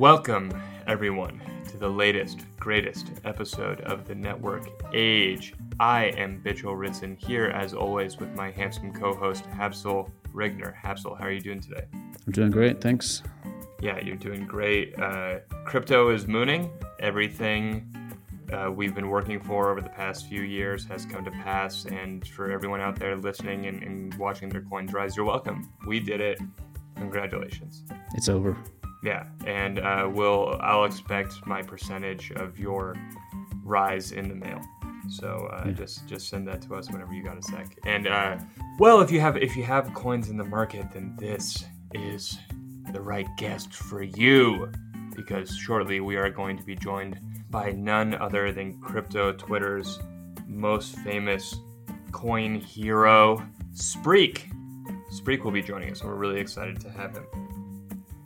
Welcome, everyone, to the latest, greatest episode of the Network Age. I am Bichul Ritson here, as always, with my handsome co host, Habsul Regner. Habsul, how are you doing today? I'm doing great, thanks. Yeah, you're doing great. Uh, crypto is mooning. Everything uh, we've been working for over the past few years has come to pass. And for everyone out there listening and, and watching their coins rise, you're welcome. We did it. Congratulations. It's over. Yeah, and uh, we'll I'll expect my percentage of your rise in the mail. So uh, Yeah. just just send that to us whenever you got a sec. And uh, well, if you have if you have coins in the market, then this is the right guest for you, because shortly we are going to be joined by none other than crypto Twitter's most famous coin hero, Spreek. Spreek will be joining us, and we're really excited to have him.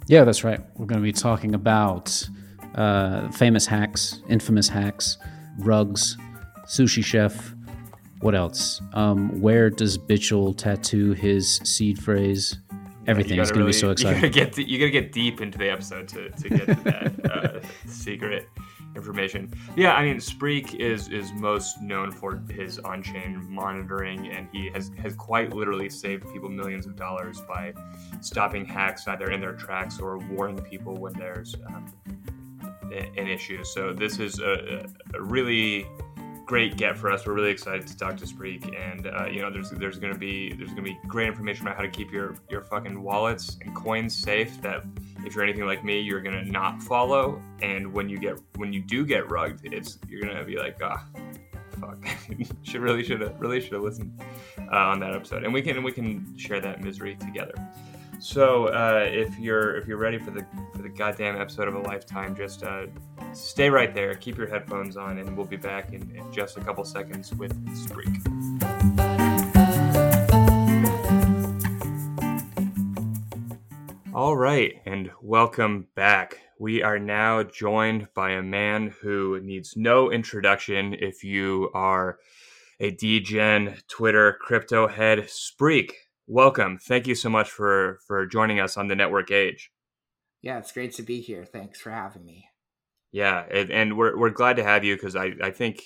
Yeah, that's right. We're going to be talking about uh, famous hacks, infamous hacks, rugs, sushi chef. What else? Um, where does Bichul tattoo his seed phrase? Everything is going to be so really- You gotta exciting. you gotta get deep into the episode to, to get to that uh, secret information. Yeah, I mean, Spreek is is most known for his on-chain monitoring, and he has has quite literally saved people millions of dollars by stopping hacks either in their tracks or warning people when there's um, an issue. So this is a, a really great get for us. We're really excited to talk to Spreek, and uh, you know, there's there's gonna be there's gonna be great information about how to keep your your fucking wallets and coins safe. That if you're anything like me, you're gonna not follow, and when you get when you do get rugged, it's you're gonna be like, ah, fuck, should really should have really should have listened uh, on that episode, and we can we can share that misery together. So uh, if you're if you're ready for the for the goddamn episode of a lifetime, just uh, stay right there, keep your headphones on, and we'll be back in, in just a couple seconds with Spreek. All right, and welcome back. We are now joined by a man who needs no introduction if you are a DGen Twitter crypto head, Spreek. Welcome. Thank you so much for for joining us on the Network Age. Yeah, it's great to be here. Thanks for having me. Yeah, and, and we're we're glad to have you because I I think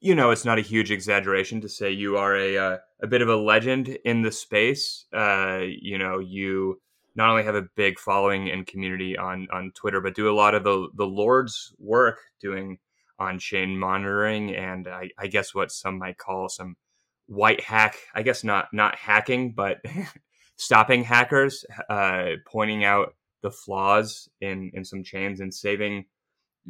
you know it's not a huge exaggeration to say you are a uh, a bit of a legend in the space. Uh, you know, you not only have a big following and community on on Twitter, but do a lot of the the Lord's work doing on chain monitoring and I, I guess what some might call some white hack. I guess not not hacking, but stopping hackers, uh, pointing out the flaws in in some chains and saving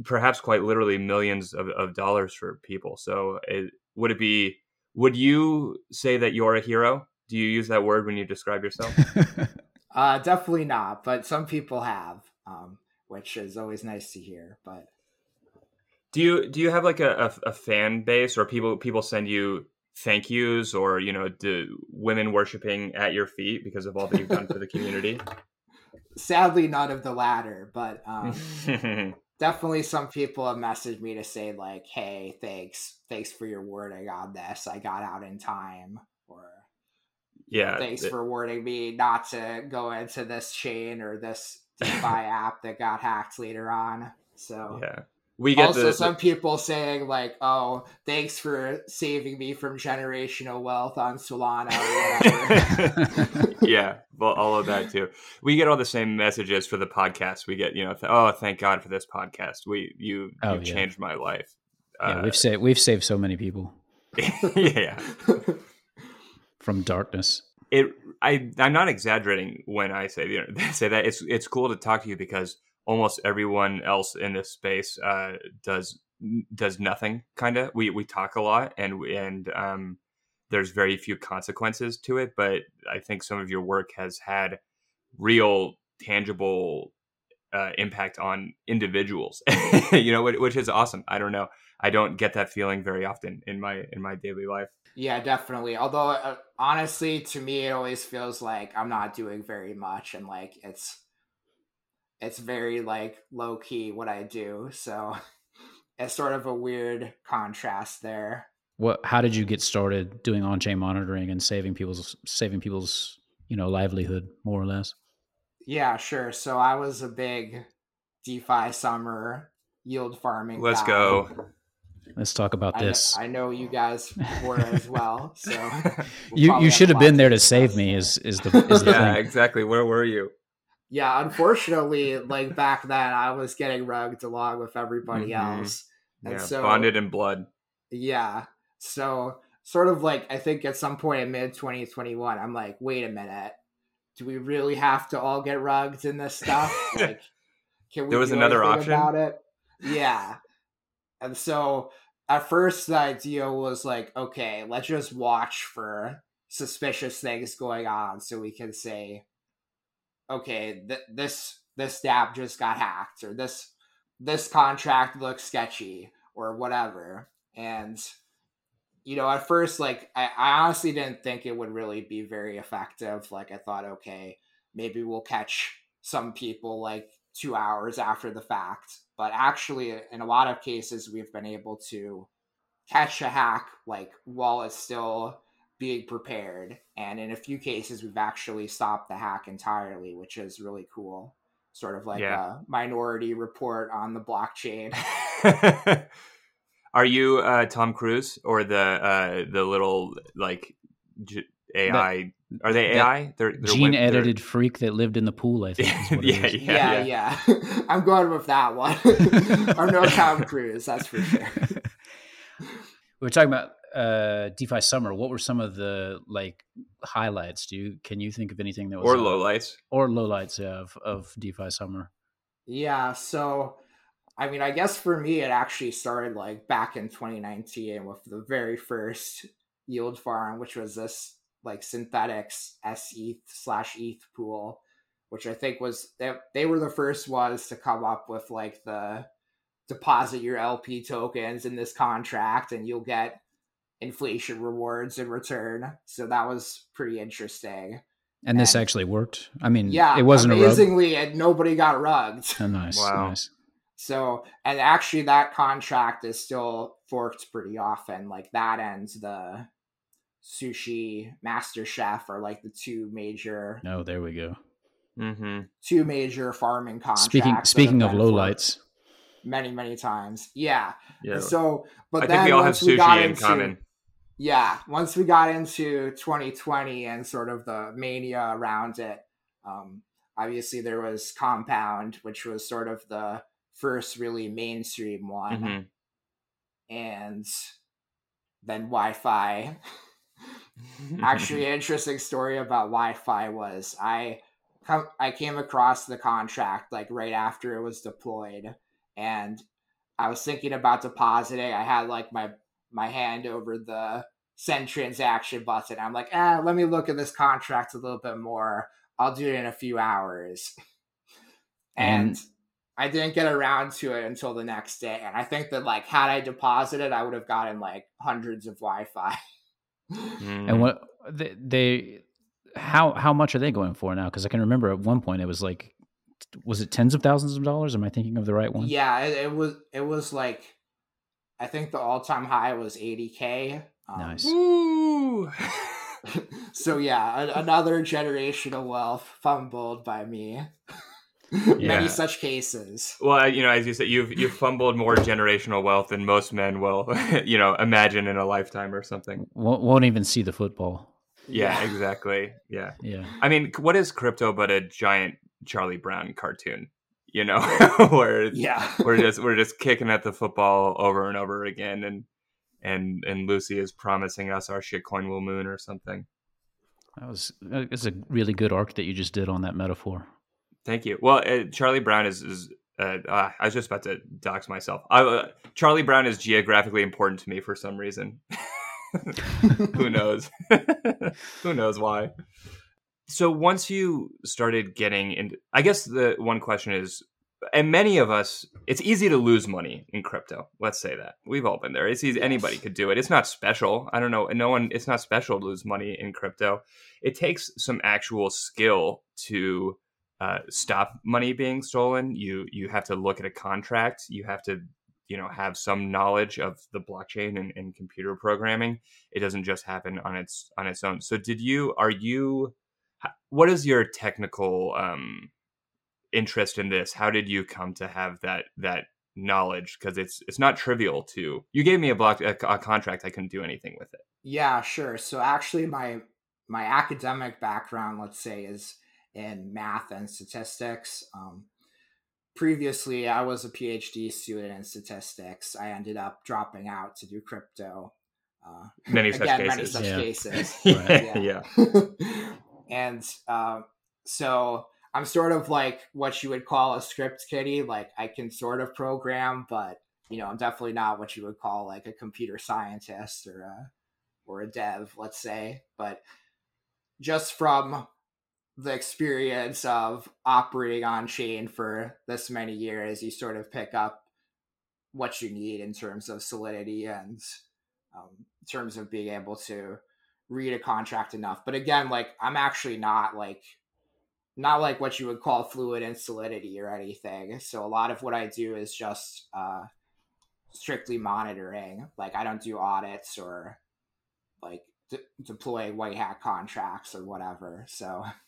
perhaps quite literally millions of, of dollars for people. So it, would it be? Would you say that you're a hero? Do you use that word when you describe yourself? Uh, definitely not, but some people have, um, which is always nice to hear. But do you do you have like a, a, a fan base or people people send you thank yous or you know do women worshiping at your feet because of all that you've done for the community? sadly, none of the latter. But um, definitely, some people have messaged me to say like, "Hey, thanks, thanks for your wording on this. I got out in time." Or yeah, thanks th- for warning me not to go into this chain or this DeFi app that got hacked later on. So yeah. We get also the, some people saying like oh thanks for saving me from generational wealth on solana or whatever yeah, well, all of that too. We get all the same messages for the podcast. We get, you know, th- oh, thank God for this podcast. We, you, Oh, you yeah. changed my life. yeah, Uh, we've saved we've saved so many people yeah, from darkness. it. I, I'm not exaggerating when I say, you know, say that. It's, it's cool to talk to you because almost everyone else in this space uh, does does nothing. Kind of. We we talk a lot, and and um, there's very few consequences to it. But I think some of your work has had real, tangible uh, impact on individuals. you know, which, which is awesome. I don't know. I don't get that feeling very often in my in my daily life. Yeah definitely although uh, honestly to me it always feels like i'm not doing very much and like it's it's very like low key what i do so it's sort of a weird contrast there What? How did you get started doing on-chain monitoring and saving people's saving people's you know livelihood more or less? Yeah, sure. So I was a big DeFi summer yield farming. Let's guy. go. Let's talk about I know, this. I know you guys were as well, so we'll you you should have been there to save me. Is is the is the yeah, thing? exactly. Where were you? Yeah, unfortunately, like back then, I was getting rugged along with everybody Mhm. else, and Yeah, so bonded in blood. Yeah. So sort of like I think at some point in mid 2021, I'm like, wait a minute, do we really have to all get rugged in this stuff? Like, can we? There was do another option? about it. Yeah. And so at first the idea was like, okay, let's just watch for suspicious things going on, so we can say, okay, th- this this dApp just got hacked, or this this contract looks sketchy, or whatever. And you know, at first, like I, I honestly didn't think it would really be very effective. Like I thought, okay, maybe we'll catch some people like two hours after the fact. But actually, in a lot of cases, we've been able to catch a hack like while it's still being prepared. And in a few cases, we've actually stopped the hack entirely, which is really cool. Sort of like Yeah. a minority report on the blockchain. Are you uh, Tom Cruise or the uh, the little like G- AI? Are they AI? They're, they're Gene win- they're- edited freak that lived in the pool. I think. Is what it Yeah, yeah. yeah, yeah. I'm going with that one. or no Tom Cruise, that's for sure. we were talking about uh, DeFi summer. What were some of the like highlights? Do you can you think of anything that was or lowlights. or lowlights yeah, of of DeFi summer? Yeah, so I mean, I guess for me, it actually started like back in 2019 with the very first yield farm, which was this like Synthetix SETH slash ETH pool, which I think was they, they were the first ones to come up with like the deposit your LP tokens in this contract and you'll get inflation rewards in return. So that was pretty interesting. And this actually worked. I mean, Yeah, it wasn't a rug. amazingly, and nobody got rugged. Oh, nice, Wow. nice. So, and actually, that contract is still forked pretty often. Like that ends the sushi master chef are like the two major No, there we go. Mm-hmm. two major farming contracts. Speaking speaking of been forked lowlights, many many times. Yeah. Yeah. And so, but I then think we all have once we got sushi in into, common. Yeah, once we got into 2020 and sort of the mania around it, um, obviously there was Compound, which was sort of the first really mainstream one, Mhm. and then YFI. Actually, an interesting story about YFI was I I came across the contract like right after it was deployed, and I was thinking about depositing. I had like my my hand over the send transaction button. I'm like, ah, let me look at this contract a little bit more. I'll do it in a few hours. And, And- I didn't get around to it until the next day. And I think that like had I deposited, I would have gotten like hundreds of YFI. Mhm. and what they, they how how much are they going for now? Because I can remember at one point it was like, was it tens of thousands of dollars? Am I thinking of the right one? Yeah, it, it was it was like I think the all time high was 80k. Um, Nice. So yeah, a, another of wealth fumbled by me. Yeah. Many such cases. well, you know, as you said, you've you've fumbled more generational wealth than most men will, you know, imagine in a lifetime or something. Won't, won't even see the football. Yeah, Yeah. exactly. Yeah. Yeah. I mean, what is crypto but a giant Charlie Brown cartoon? You know, where Yeah. we're just we're just kicking at the football over and over again, and and and Lucy is promising us our shitcoin will moon or something. That was it's a really good arc that you just did on that metaphor. Thank you. Well, uh, Charlie Brown is is. Uh, uh, I was just about to dox myself. I, uh, Charlie Brown is geographically important to me for some reason. Who knows? Who knows why? So once you started getting into, I guess the one question is, and many of us, it's easy to lose money in crypto. Let's say that we've all been there. It's easy; anybody could do it. It's not special. I don't know. No one. It's not special to lose money in crypto. It takes some actual skill to uh, stop money being stolen. You you have to look at a contract. You have to you know have some knowledge of the blockchain and, and computer programming. It doesn't just happen on its on its own. So did you? Are you? What is your technical um, interest in this? How did you come to have that that knowledge? Because it's it's not trivial to. You gave me a block a, a contract. I couldn't do anything with it. Yeah, sure. So actually, my my academic background, let's say, is in math and statistics. Um, previously, I was a PhD student in statistics. I ended up dropping out to do crypto. Uh, many such again, cases. Many such yeah. cases. yeah. yeah. and uh, so I'm sort of like what you would call a script kiddie. Like I can sort of program, but you know, I'm definitely not what you would call like a computer scientist or a or a dev, let's say. But just from the experience of operating on chain for this many years, you sort of pick up what you need in terms of solidity and um, in terms of being able to read a contract enough. But again, like I'm actually not like not like what you would call fluid and solidity or anything. So a lot of what I do is just uh, strictly monitoring. Like I don't do audits or like de- deploy white hat contracts or whatever. So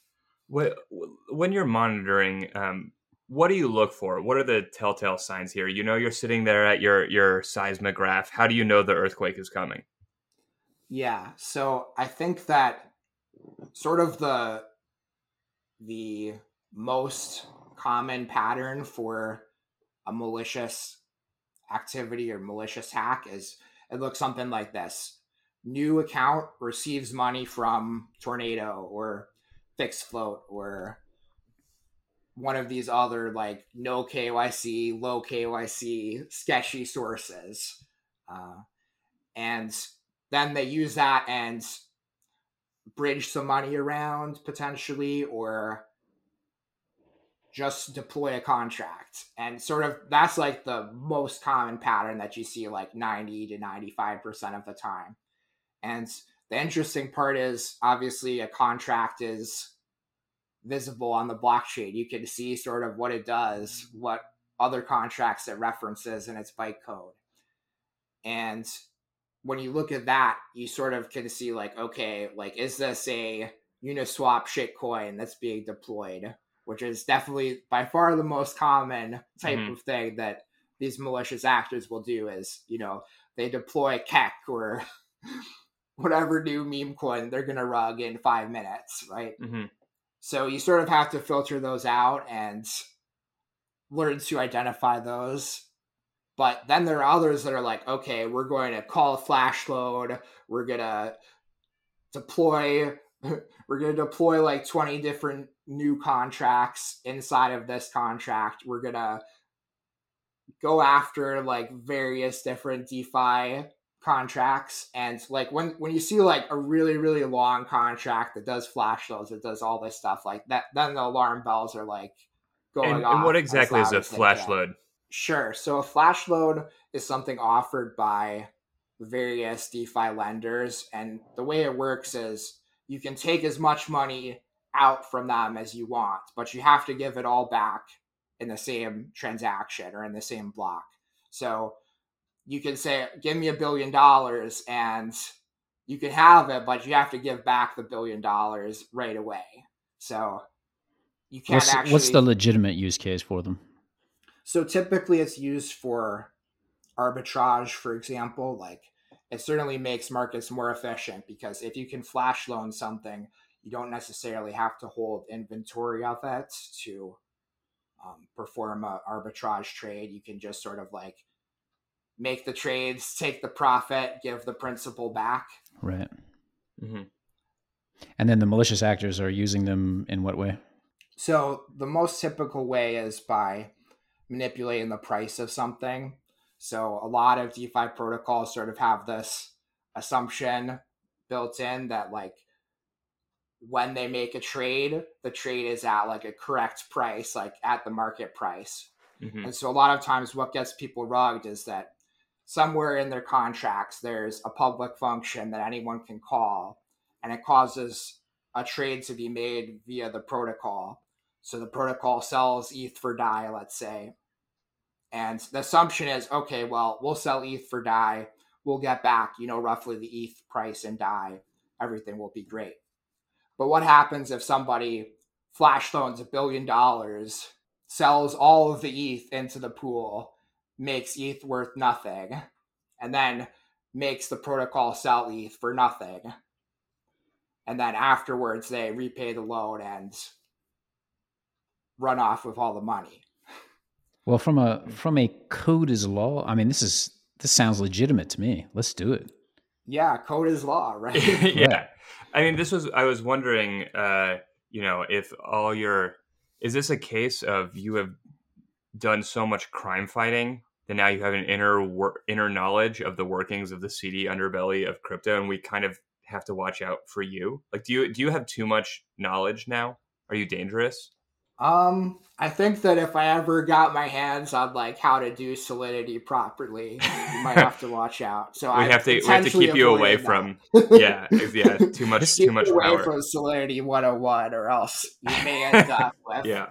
when you're monitoring, um, what do you look for? What are the telltale signs here? You know, you're sitting there at your your seismograph. How do you know the earthquake is coming? Yeah, so I think that sort of the the most common pattern for a malicious activity or malicious hack is it looks something like this new account receives money from tornado or fixed float or one of these other like no KYC, low KYC, sketchy sources. Uh, and then they use that and bridge some money around potentially or just deploy a contract and sort of that's like the most common pattern that you see like 90 to 95% of the time and the interesting part is obviously a contract is visible on the blockchain. You can see sort of what it does what other contracts it references in its bytecode. And when you look at that, you sort of can see like, okay, like is this a Uniswap shitcoin that's being deployed, which is definitely by far the most common type mm-hmm. of thing that these malicious actors will do is, you know, they deploy Keck or whatever new meme coin they're gonna rug in five minutes, right? Mm-hmm. So you sort of have to filter those out and learn to identify those but then there are others that are like, okay, we're going to call a flash loan. We're going to deploy, we're going to deploy like 20 different new contracts inside of this contract. We're going to go after like various different DeFi contracts. And like when, when you see like a really, really long contract that does flash loans, that does all this stuff like that, then the alarm bells are like going and, and what exactly is a flash loan? Sure. So a flash loan is something offered by various DeFi lenders. And the way it works is you can take as much money out from them as you want, but you have to give it all back in the same transaction or in the same block. So you can say, give me a billion dollars and you can have it, but you have to give back the billion dollars right away. So you can't what's, actually. What's the legitimate use case for them? So typically it's used for arbitrage, for example. Like it certainly makes markets more efficient because if you can flash loan something, you don't necessarily have to hold inventory of it to um, perform an arbitrage trade. You can just sort of like make the trades, take the profit, give the principal back. Right. Mm-hmm. And then the malicious actors are using them in what way? So the most typical way is by manipulating the price of something. So a lot of DeFi protocols sort of have this assumption built in that like when they make a trade, the trade is at like a correct price, like at the market price. Mm-hmm. And so a lot of times what gets people rugged is that somewhere in their contracts there's a public function that anyone can call and it causes a trade to be made via the protocol. So the protocol sells ETH for DAI, let's say. And the assumption is, okay, well, we'll sell ETH for DAI. We'll get back, you know, roughly the ETH price and DAI. Everything will be great. But what happens if somebody flash loans a billion dollars sells all of the ETH into the pool, makes ETH worth nothing, and then makes the protocol sell ETH for nothing. And then afterwards, they repay the loan and run off with all the money. Well, from a from a code is law. I mean, this is this sounds legitimate to me. Let's do it. Yeah, code is law, right? yeah. Right. I mean, this was I was wondering, uh, you know, if all your is this a case of you have done so much crime fighting that now you have an inner wor- inner knowledge of the workings of the seedy underbelly of crypto, and we kind of have to watch out for you. Like, do you do you have too much knowledge now? Are you dangerous? Um, I think that if I ever got my hands on like how to do Solidity properly, you might have to watch out. So we I have to we have to keep you away from yeah yeah too much too much away power. from Solidity 101, or else you may end up with Yeah.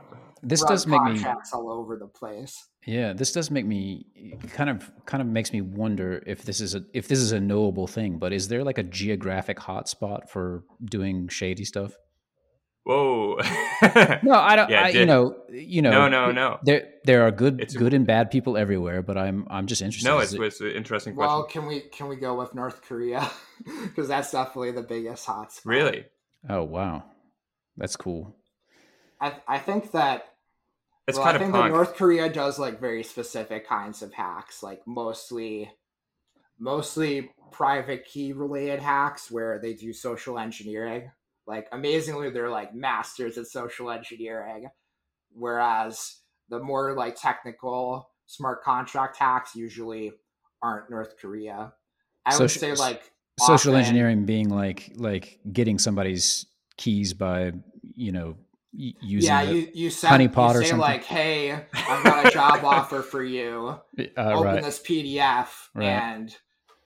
This rug does make me contracts all over the place. Yeah, this does make me kind of kind of makes me wonder if this is a if this is a knowable thing. But is there like a geographic hotspot for doing shady stuff? Whoa. No, I don't. Yeah, I, you know, you know. no, no, no. There, there are good, It's a- good and bad people everywhere. But I'm, I'm just interested. No, it's, it- it's an interesting question. Well, can we can we go with North Korea because that's definitely the biggest hotspot. really? oh wow, that's cool. I I think that It's well, kind I of think punk. that North Korea does like very specific kinds of hacks, like mostly mostly private key related hacks where they do social engineering. Like amazingly, they're like masters at social engineering. Whereas the more like technical smart contract hacks usually aren't North Korea. I would say like Social often- engineering being like like getting somebody's keys by you know y- using Yeah, you you send, honeypot you or say something. like, "Hey, I've got a job offer for you. uh, open right. this PDF Right. and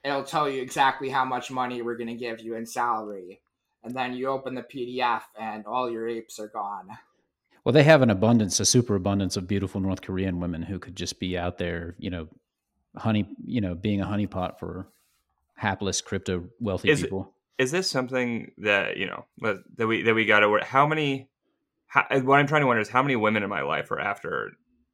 it'll tell you exactly how much money we're going to give you in salary. And then you open the PDF and all your apes are gone. Well, they have an abundance, a super abundance of beautiful North Korean women who could just be out there, you know, honey, you know, being a honeypot for hapless crypto wealthy Is people. Is this something that you know that that we that we got to work? How many? How, what I'm trying to wonder is how many women in my life are after,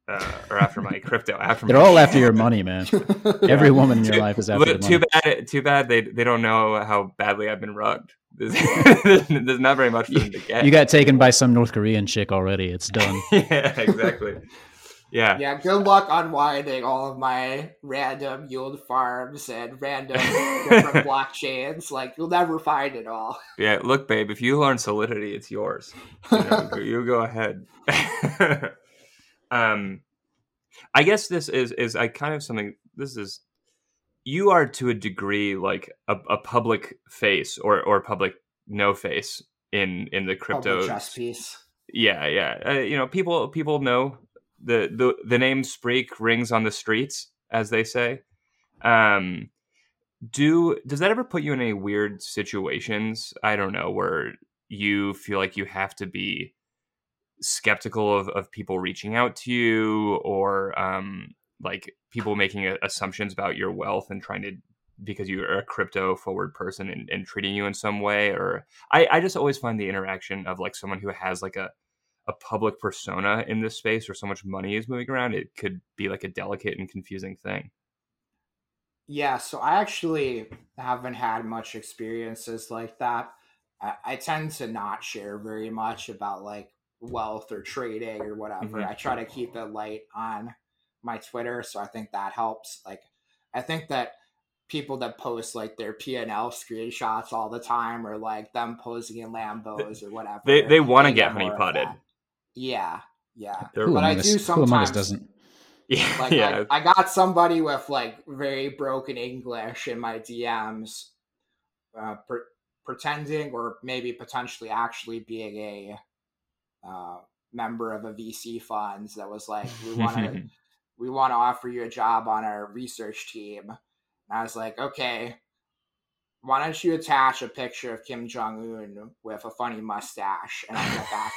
uh, or after my crypto? After They're my, all after your money, man. Every woman in your Too- life is after But the too money. bad. Too bad they they don't know how badly I've been rugged. There's, there's not very much for them to get. You got taken by some North Korean chick already. It's done. yeah, exactly. Yeah. yeah, good luck unwinding all of my random yield farms and random different blockchains. Like, you'll never find it all. Yeah, look, babe, if you learn Solidity, it's yours. You, know, you go ahead. um, I guess this is is I kind of something. This is you are to a degree like a, a public face or or public no face in in the crypto. Public chess piece. Yeah, yeah. Uh, you know, people people know the the the name Spreek rings on the streets, as they say. Um, do does that ever put you in any weird situations? I don't know where you feel like you have to be skeptical of, of people reaching out to you or um like people making assumptions about your wealth and trying to because you're a crypto forward person and, and treating you in some way or I, I just always find the interaction of like someone who has like a a public persona in this space where so much money is moving around it could be like a delicate and confusing thing Yeah, so I actually haven't had much experiences like that. I, I tend to not share very much about like wealth or trading or whatever. Mhm. I try to keep it light on my Twitter, so I think that helps. Like, I think that people that post like their P and L screenshots all the time, or like them posing in Lambos or whatever, they they want to get honey of potted that. Yeah, yeah. They're- Who But I do who among us sometimes- doesn't? yeah Like yeah I, I got somebody with like very broken English in my DMs, uh, pre- pretending or maybe potentially actually being a uh, member of a VC funds that was like, we want to we want to offer you a job on our research team. And I was like, okay, why don't you attach a picture of Kim Jong Un with a funny mustache, and I'll get back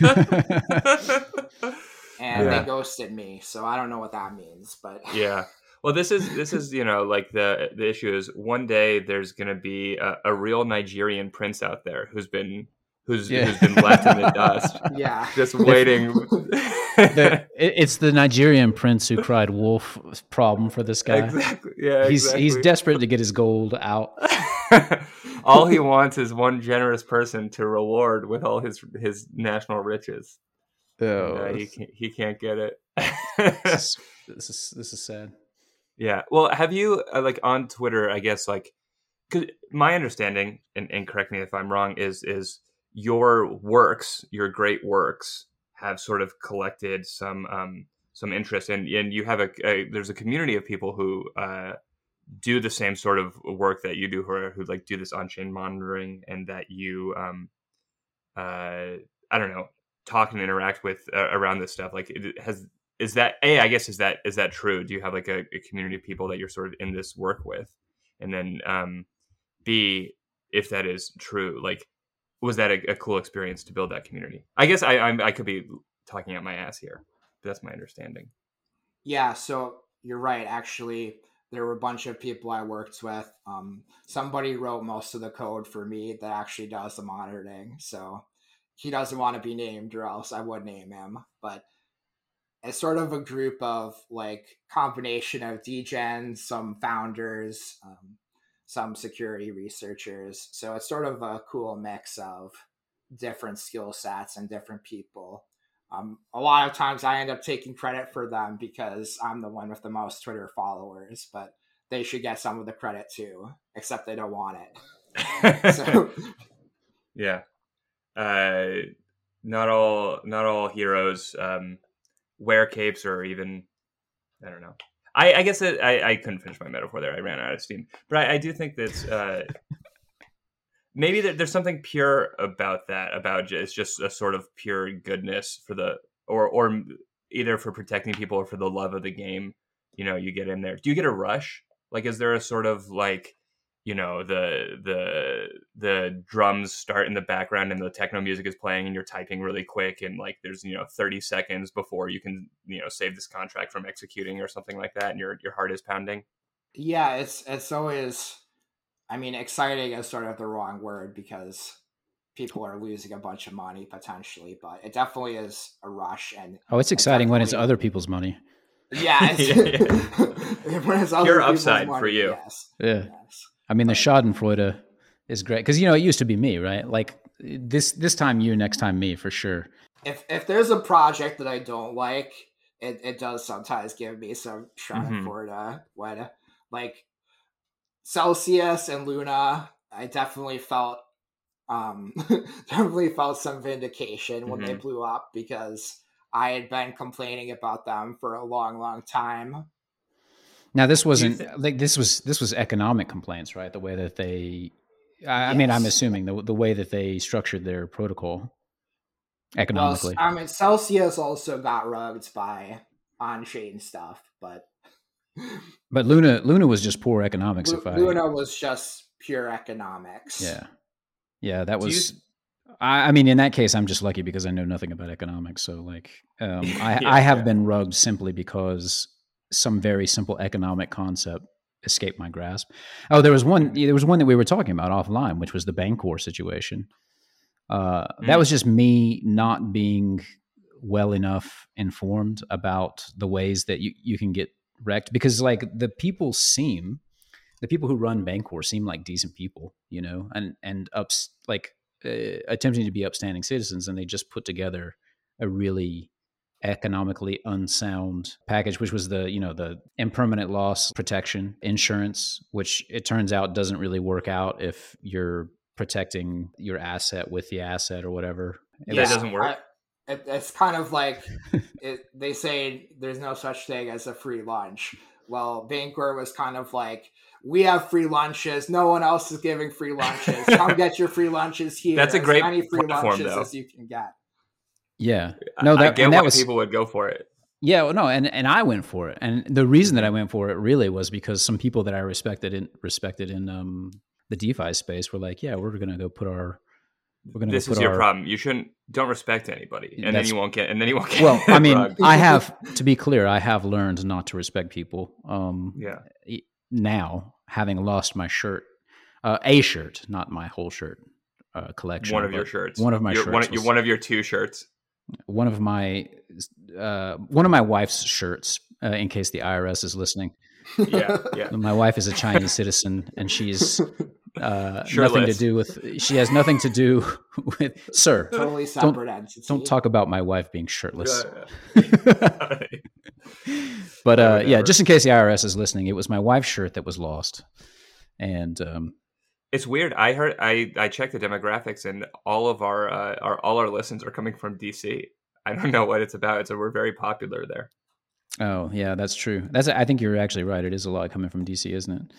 to you. And Yeah. they ghosted me, so I don't know what that means, but yeah well this is this is you know like the the issue is one day there's gonna be a, a real nigerian prince out there who's been who's Yeah. who's been left in the dust yeah. just waiting the, it's the Nigerian prince who cried wolf problem for this guy. exactly. Yeah. He's he's desperate to get his gold out. all he wants is one generous person to reward with all his his national riches. Oh, Uh, he can't, he can't get it. this, is, this is this is sad. yeah. Well, have you uh, like on Twitter? I guess like, 'cause my understanding, and, and correct me if I'm wrong, is is your works, your great works, have sort of collected some um some interest, and and you have a, a there's a community of people who uh do the same sort of work that you do, who are, who like do this on chain monitoring, and that you um uh I don't know talk and interact with uh, around this stuff. Like it has is that a i guess is that is that true? Do you have like a, a community of people that you're sort of in this work with? And then um b if that is true like was that a, a cool experience to build that community i guess i I'm, i could be talking out my ass here that's my understanding Yeah, so you're right. Actually, there were a bunch of people I worked with. Um, somebody wrote most of the code for me that actually does the monitoring. So he doesn't want to be named, or else I would name him. But it's sort of a group of like combination of DGens, some founders, um, some security researchers. So it's sort of a cool mix of different skill sets and different people. Um, a lot of times I end up taking credit for them because I'm the one with the most Twitter followers, but they should get some of the credit too, except they don't want it. So, yeah uh not all not all heroes um wear capes or even i don't know i i guess it, i i couldn't finish my metaphor there. I ran out of steam. But i, I do think that uh maybe there, there's something pure about that about it's just a sort of pure goodness for the or or either for protecting people or for the love of the game. You know you get in there. Do you get a rush? Like is there a sort of like you know the the the drums start in the background and the techno music is playing and you're typing really quick and like there's you know 30 seconds before you can you know save this contract from executing or something like that and your your heart is pounding yeah, it's it's always, I mean, exciting is sort of the wrong word because people are losing a bunch of money potentially, but it definitely is a rush. And Oh, it's exciting when it's other people's money. yeah, it's, Yeah, when it's other Pure people's upside for you. Yes, Yeah. yes. I mean, the Schadenfreude is great because you know it used to be me, right? Like this this time you, next time me, for sure. if if there's a project that I don't like, it, it does sometimes give me some Mhm. Schadenfreude when like Celsius and Luna, I definitely felt um definitely felt some vindication when they Mhm. blew up because I had been complaining about them for a long, long time. Now this wasn't thi- like this was this was economic complaints, right? The way that they, I, I mean, I'm assuming the the way that they structured their protocol Well, economically. I mean, Celsius also got rugged by on-chain stuff, but but Luna Luna was just poor economics. Lu- if I Luna was just pure economics. yeah yeah that you was. I, mean, in that case, I'm just lucky because I know nothing about economics. So, like, um, I, Yeah, I have yeah. been rugged simply because some very simple economic concept escaped my grasp. Oh, there was one. There was one that we were talking about offline, which was the Bancor situation. Uh, That Mm. was just me not being well enough informed about the ways that you, you can get wrecked because, like, the people seem the people who run Bancor seem like decent people, you know, and and ups like uh, attempting to be upstanding citizens, and they just put together a really economically unsound package, which was the you know the impermanent loss protection insurance, which it turns out doesn't really work out if you're protecting your asset with the asset or whatever. It That was- doesn't work? I- it, it's kind of like it, they say there's no such thing as a free lunch. Well, Bancor was kind of like, we have free lunches. No one else is giving free lunches. Come get your free lunches here. That's a As great many free platform, lunches though. as you can get. Yeah, I- No, I that- get and that was- people would go for it. Yeah, well, no, and and I went for it, and the reason that I went for it really was because some people that I respected in respected in um, the DeFi space were like, yeah, we're gonna go put our we're gonna This is your our, problem. You shouldn't don't respect anybody, and then you won't get, and then you won't get. Well, I mean. I have to be clear, I have learned not to respect people. Um, yeah, now, having lost my shirt, uh, a shirt, not my whole shirt uh, collection, one of your shirts. one of my Your- shirts One, was- your, one of your two shirts. One of my uh, one of my wife's shirts, uh, in case the IRS is listening. Yeah, yeah. My wife is a Chinese citizen, and she's uh, nothing to do with. She has nothing to do with. Sir, totally separate entity. don't talk about my wife being shirtless. Yeah. but uh, yeah, just in case the IRS is listening, it was my wife's shirt that was lost, and um, It's weird. I heard I I checked the demographics and all of our uh, our all our listens are coming from DC. I don't know what it's about. So we're very popular there. oh yeah, that's true. That's I think you're actually right. It is a lot coming from DC, isn't it?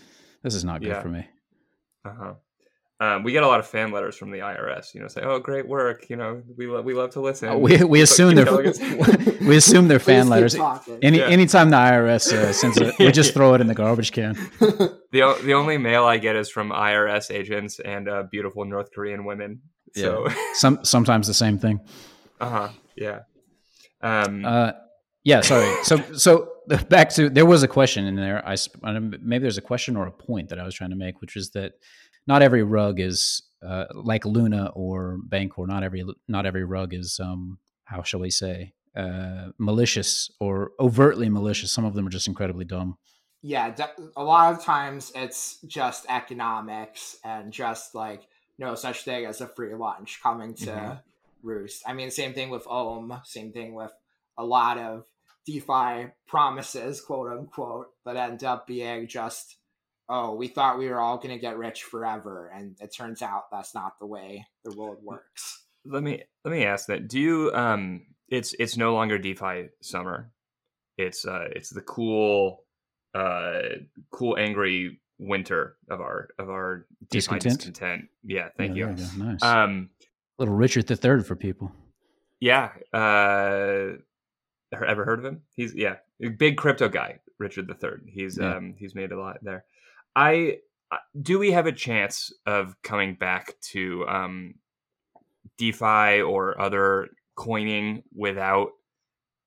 This is not good Yeah. for me. Uh huh. Um, we get a lot of fan letters from the IRS. You know, say, "Oh, great work." You know, we lo- we love to listen. Oh, we we assume they're we assume they're fan letters. Any Yeah. anytime the IRS uh, sends it, we just throw it in the garbage can. the the only mail I get is from IRS agents and uh, beautiful North Korean women. So, Some sometimes the same thing. uh huh, yeah. Um, Uh, yeah, sorry. So so back to there was a question in there. I sp- I don't- maybe there's a question or a point that I was trying to make, which is that not every rug is uh, like Luna or Bancor. Not every not every rug is um how shall we say uh, malicious or overtly malicious. Some of them are just incredibly dumb. yeah, a lot of times it's just economics and just like no such thing as a free lunch coming to Mhm. roost. I mean, same thing with Ohm, same thing with a lot of DeFi promises, quote unquote, that end up being just, oh, we thought we were all going to get rich forever. And it turns out that's not the way the world works. let me let me ask that. Do you um? It's it's no longer DeFi summer. It's uh it's the cool uh cool angry winter of our of our DeFi Discontent? discontent. Yeah, thank Yeah, you. there go. Nice. Um, Little Richard the Third for people. yeah. Uh, ever heard of him? He's yeah, big crypto guy, Richard the Third. He's Yeah. um he's made a lot there. I do we have a chance of coming back to um DeFi or other coining without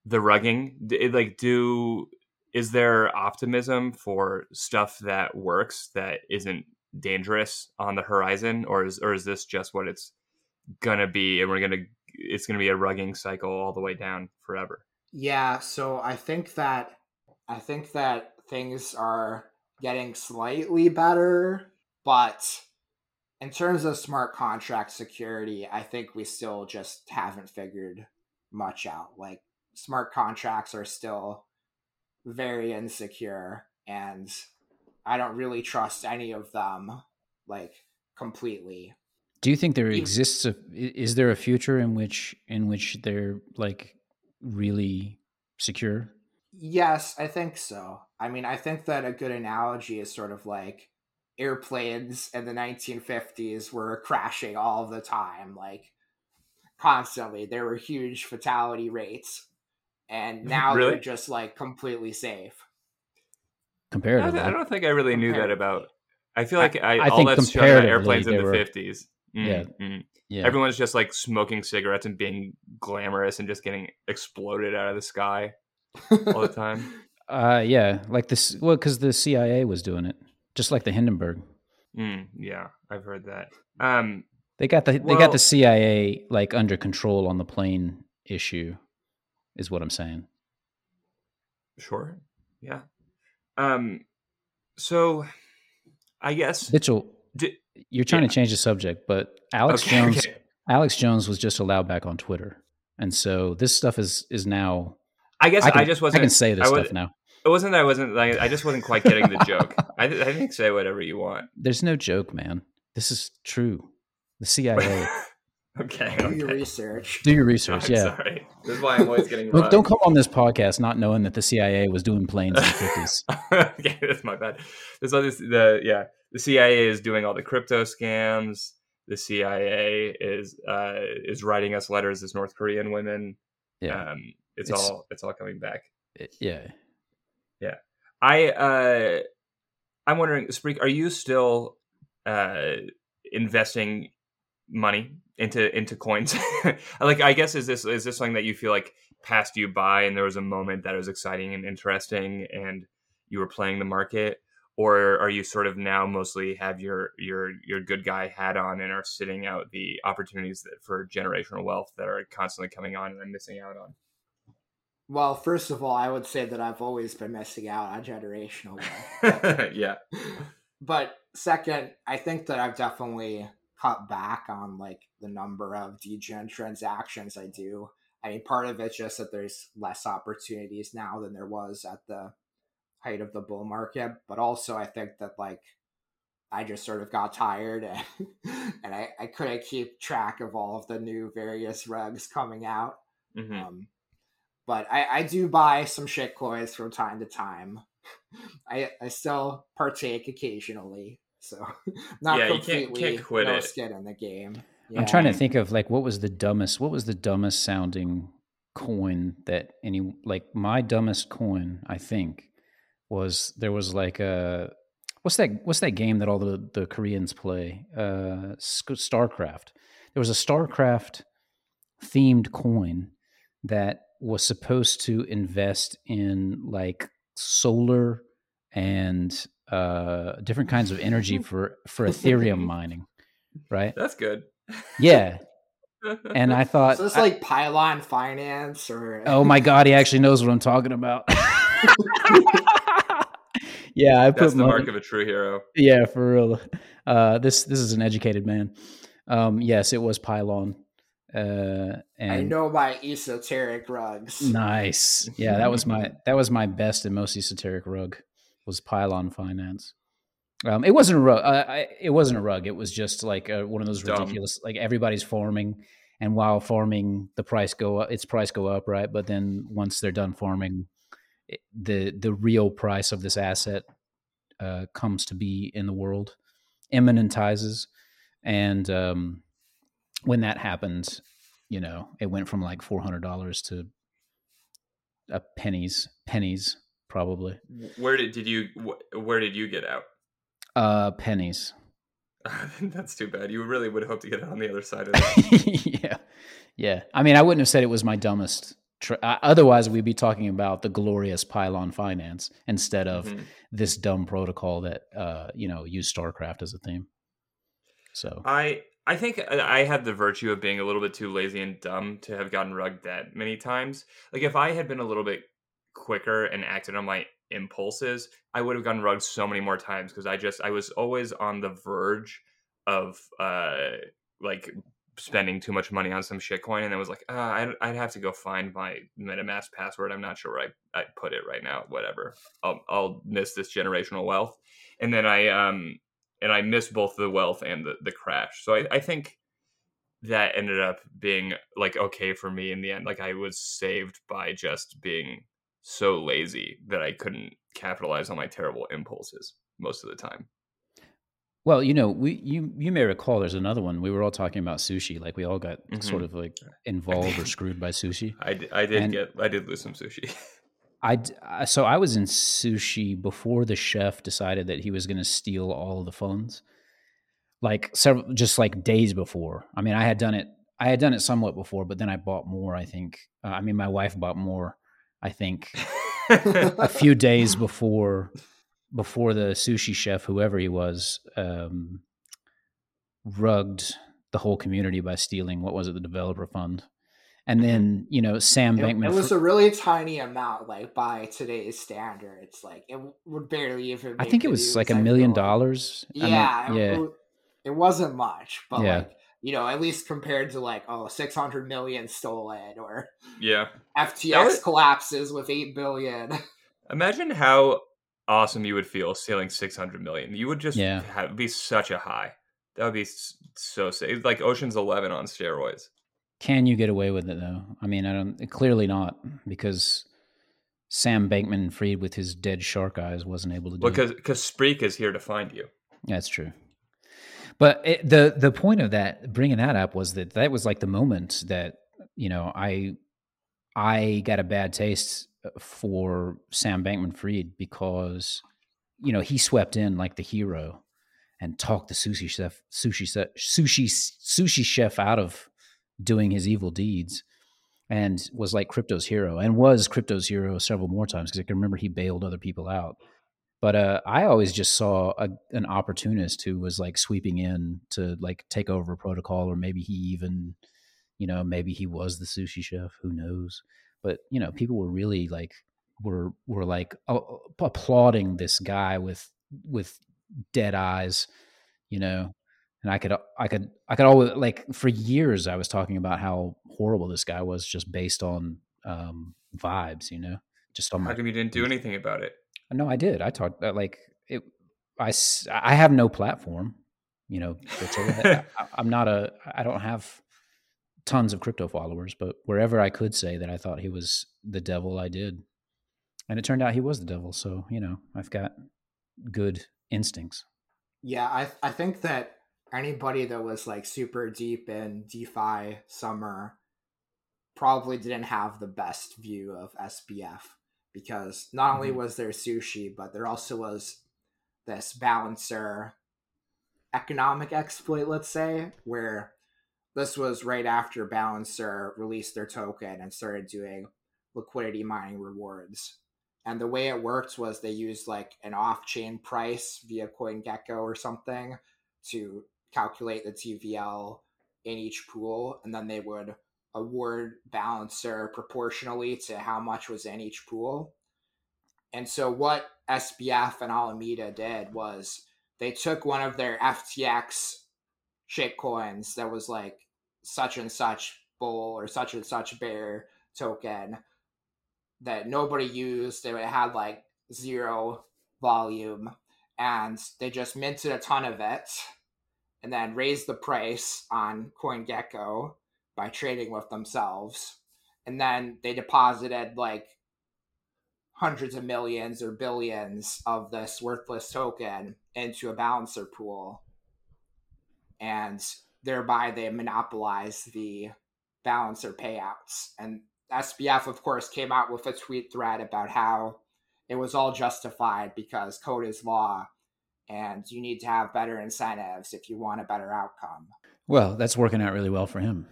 the rugging? Like, do is there optimism for stuff that works that isn't dangerous on the horizon, or is or is this just what it's gonna be, and we're gonna it's gonna be a rugging cycle all the way down forever? Yeah, so I think that I think that things are getting slightly better, but in terms of smart contract security, I think we still just haven't figured much out. Like smart contracts are still very insecure and I don't really trust any of them like completely. Do you think there exists a is there a future in which in which they're like really secure? Yes, I think so. I mean, I think that a good analogy is sort of like airplanes in the 1950s were crashing all the time, like constantly. There were huge fatality rates. And now Really? they're just like completely safe. I, Comparatively. I don't think I really knew that about. I feel like I, I all think that's shown about airplanes in the were- fifties. Yeah. mm. yeah. Everyone's just like smoking cigarettes and being glamorous and just getting exploded out of the sky all the time. Uh yeah, like this well cuz the CIA was doing it. Just like the Hindenburg. Mm, yeah, I've heard that. Um, They got the they got the CIA like under control on the plane issue is what I'm saying. sure. Yeah. Um, so I guess Mitchell, Di- you're trying yeah. to change the subject, but Alex Okay, Jones okay. Alex Jones was just allowed back on Twitter. And so this stuff is is now I guess I I, can, just I wasn't. I can say this I stuff was- now. It wasn't that I wasn't like I just wasn't quite getting the joke. I, th- I think say whatever you want. There's no joke, man. This is true. The CIA. okay. Do your research. Do your research, I'm yeah. Sorry. This is why I'm always getting. Look, wrong. don't come on this podcast not knowing that the CIA was doing planes in the 50s. okay, that's my bad. There's all this. The yeah, the CIA is doing all the crypto scams. The CIA is uh, is writing us letters as North Korean women. Yeah. Um, it's, It's- all it's all coming back. It- yeah. I uh, I'm wondering, Spreek, are you still uh, investing money into into coins? like, I guess is this is this something that you feel like passed you by, and there was a moment that was exciting and interesting, and you were playing the market, or are you sort of now mostly have your your your good guy hat on and are sitting out the opportunities that for generational wealth that are constantly coming on and I'm missing out on? Well, first of all, I would say that I've always been missing out on generational wealth. yeah. But second, I think that I've definitely cut back on like the number of degen transactions I do. I mean, part of it's just that there's less opportunities now than there was at the height of the bull market, but also I think that like I just sort of got tired and, and I, I couldn't keep track of all of the new various rugs coming out. Mm-hmm. Um, but I, I do buy some shit coins from time to time. I I still partake occasionally, so not Yeah, you completely can't- can't quit no it. skin in the game. I'm trying to think of like what was the dumbest what was the dumbest sounding coin that any like my dumbest coin I think was there was like a what's that what's that game that all the the Koreans play uh StarCraft there was a StarCraft themed coin that was supposed to invest in like solar and uh different kinds of energy for for ethereum mining right? That's good. yeah. And i thought So it's I- like pylon finance or oh my god he actually knows what i'm talking about. Yeah i put That's the money- mark of a true hero. yeah for real. Uh this this is an educated man. Um yes it was pylon uh and I know my esoteric rugs. Nice. Yeah, that was my that was my best and most esoteric rug was Pylon Finance. Um, it wasn't a rug. Uh, I, it wasn't a rug. It was just like uh one of those Dumb. ridiculous. Like everybody's farming, and while farming, the price go up. Its price go up, right? But then once they're done farming, it, the the real price of this asset uh, comes to be in the world, immanentizes, and um, when that happened, you know, it went from like four hundred dollars to a pennies, pennies probably, Where did did you where did you get out? uh, pennies. That's too bad. You really would hope to get it on the other side of that. yeah, yeah. I mean, I wouldn't have said it was my dumbest. Tr- uh, otherwise, we'd be talking about the glorious pylon finance instead of Mhm. this dumb protocol that uh, you know used StarCraft as a theme. So I I think I I had the virtue of being a little bit too lazy and dumb to have gotten rugged that many times. Like if I had been a little bit quicker and acted on my impulses, I would have gotten rugged so many more times because I just I was always on the verge of uh like spending too much money on some shitcoin and it was like uh, I'd, I'd have to go find my metamask password. I'm not sure where i, I put it right now whatever. I'll, I'll miss this generational wealth. And then i um and I missed both the wealth and the, the crash. So I, I think that ended up being like okay for me in the end. Like I was saved by just being so lazy that I couldn't capitalize on my terrible impulses most of the time. Well, you know, we you you may recall there's another one. We were all talking about sushi. Like we all got Mhm. sort of like involved or screwed by sushi. I, d- I did And- get I did lose some sushi. I I- so I was in sushi before the chef decided that he was going to steal all the funds. Like several, just like days before. I mean, I had done it. I had done it somewhat before, but then I bought more. I think. Uh, I mean, my wife bought more. I think a few days before before the sushi chef, whoever he was, um, rugged the whole community by stealing what was it, the developer fund, and mm-hmm. then you know Sam It, Bankman. it was Fr- a really tiny amount, like by today's standards. Like it would barely even. I think it was like a million feel like. dollars. I mean, Yeah, it- yeah. It, it wasn't much, but Yeah. like you know, at least compared to like oh, 600 million stolen or yeah. FTX was- collapses with eight billion. Imagine how awesome you would feel stealing 600 million. You would just Yeah. have, be such a high. That would be so safe. Like Ocean's 11 on steroids. Can you get away with it though? I mean, I don't. Clearly not, because Sam Bankman Fried with his dead shark eyes wasn't able to do it. Because because Spreek is here to find you. That's true. But it, the the point of that bringing that up was that that was like the moment that you know I I got a bad taste for Sam Bankman Fried because you know he swept in like the hero and talked the sushi chef sushi sushi sushi chef out of doing his evil deeds and was like crypto's hero and was crypto's hero several more times because I can remember he bailed other people out But uh, I always just saw a, an opportunist who was like sweeping in to like take over a protocol, or maybe he even, you know, maybe he was the sushi chef. Who knows? But you know, people were really like were were like uh, applauding this guy with with dead eyes, you know. And I could I could I could always like for years I was talking about how horrible this guy was just based on um, vibes, you know. Just on How my come you didn't do anything about it? no, I did. I talked uh, like it. I I have no platform, you know. I, I'm not a. I don't have tons of crypto followers, but wherever I could say that I thought he was the devil, I did, and it turned out he was the devil. So you know, I've got good instincts. Yeah, I I think that anybody that was like super deep in DeFi summer probably didn't have the best view of SBF because not only Mhm. was there sushi, but there also was this balancer economic exploit, let's say, where this was right after Balancer released their token and started doing liquidity mining rewards. And the way it worked was they used like an off chain price via CoinGecko or something to calculate the TVL in each pool. And then they would award Balancer proportionally to how much was in each pool. And so what SBF and Alameda did was they took one of their FTX shitcoins that was like such and such bull or such and such bear token that nobody used. It had like zero volume, and they just minted a ton of it, and then raised the price on CoinGecko by trading with themselves, and then they deposited like hundreds of millions or billions of this worthless token into a balancer pool. And thereby they monopolize the balancer payouts. And SBF of course came out with a tweet thread about how it was all justified because code is law and you need to have better incentives if you want a better outcome Well, that's working out really well for him.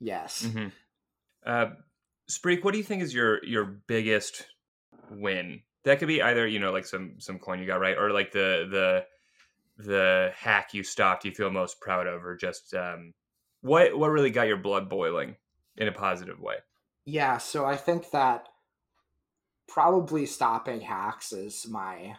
yes Mm-hmm. Uh, Spreek, what do you think is your your biggest win? That could be either you know like some some coin you got right, or like the the the hack you stopped you feel most proud of, or just um, what what really got your blood boiling in a positive way. Yeah, so I think that probably stopping hacks is my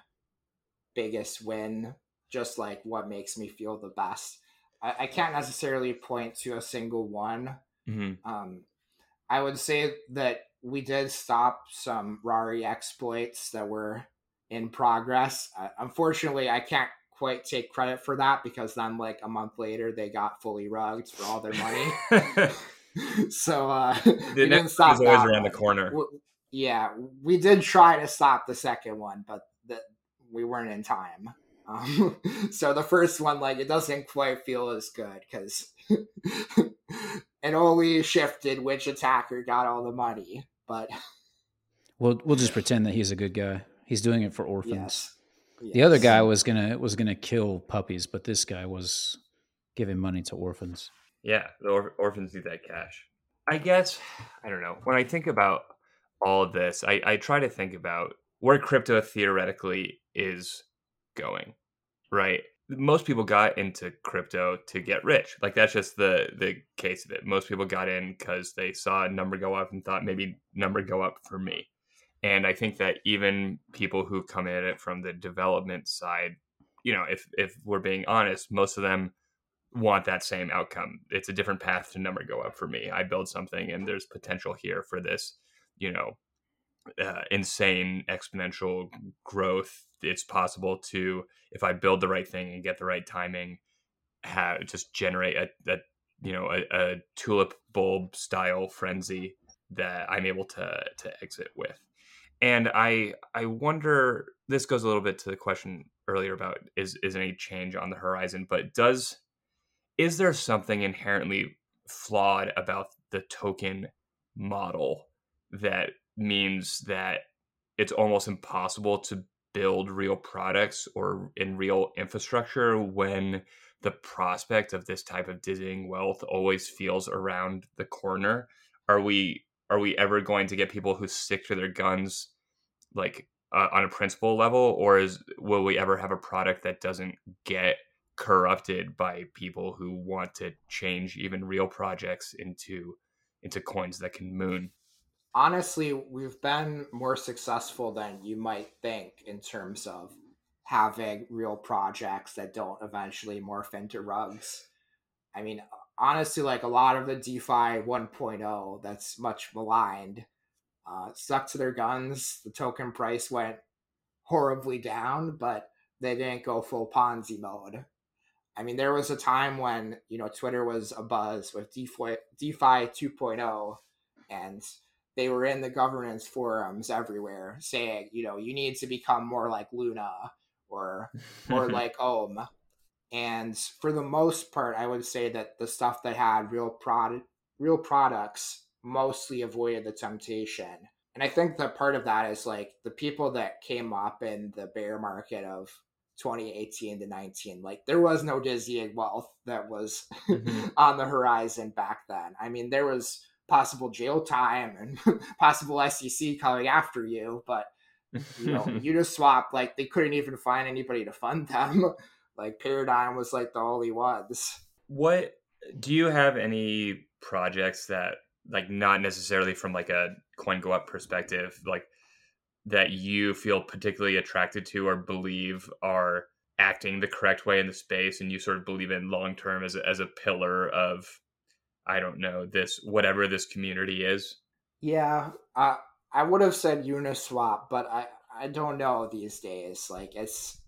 biggest win, just like what makes me feel the best. I, I can't necessarily point to a single one. Mm-hmm. Um, I would say that we did stop some Rari exploits that were in progress. Uh, unfortunately, I can't quite take credit for that because then, like a month later, they got fully rugged for all their money. so uh, we the didn't stop is always that around the corner. W- yeah, we did try to stop the second one, but we weren't in time. Um, so the first one, like, it doesn't quite feel as good because it only shifted which attacker got all the money. But We'll we'll just pretend that he's a good guy. He's doing it for orphans. yes, The other guy was gonna was gonna kill puppies, but this guy was giving money to orphans. Yeah, the or- orphans need that cash. I guess I don't know. When I think about all of this, I, I try to think about where crypto theoretically is going. Right? Most people got into crypto to get rich. Like that's just the the case of it. Most people got in because they saw a number go up and thought maybe number go up for me. And I think that even people who come at it from the development side, you know, if if we're being honest, most of them want that same outcome. It's a different path to number go up for me. I build something and there's potential here for this, you know, uh, insane exponential growth. It's possible to, if I build the right thing and get the right timing, have just generate a, a you know, a, a tulip bulb style frenzy that I'm able to to exit with. And I I wonder this goes a little bit to the question earlier about is is any change on the horizon, but does is there something inherently flawed about the token model that means that it's almost impossible to build real products or in real infrastructure when the prospect of this type of dizzying wealth always feels around the corner are we are we ever going to get people who stick to their guns like uh, on a principle level, or is will we ever have a product that doesn't get corrupted by people who want to change even real projects into into coins that can moon? Honestly, we've been more successful than you might think in terms of having real projects that don't eventually morph into rugs. I mean, honestly, like a lot of the DeFi 1.0 that's much maligned uh, stuck to their guns. The token price went horribly down, but they didn't go full Ponzi mode. I mean, there was a time when you know Twitter was a buzz with DeFi, DeFi 2.0, and they were in the governance forums everywhere saying, you know, you need to become more like Luna or more like Ohm. And for the most part, I would say that the stuff that had real product, real products mostly avoided the temptation. And I think that part of that is like the people that came up in the bear market of 2018 to 19, like there was no dizzying wealth that was mm-hmm. on the horizon back then. I mean, there was possible jail time and possible SEC coming after you, but you know, Uniswap, like they couldn't even find anybody to fund them. like Paradigm was like the only ones. What do you have any projects that like not necessarily from like a coin go up perspective like that you feel particularly attracted to or believe are acting the correct way in the space and you sort of believe in long term as a, as a pillar of i don't know this whatever this community is. Yeah i i would have said uniswap but i i don't know these days. Like it's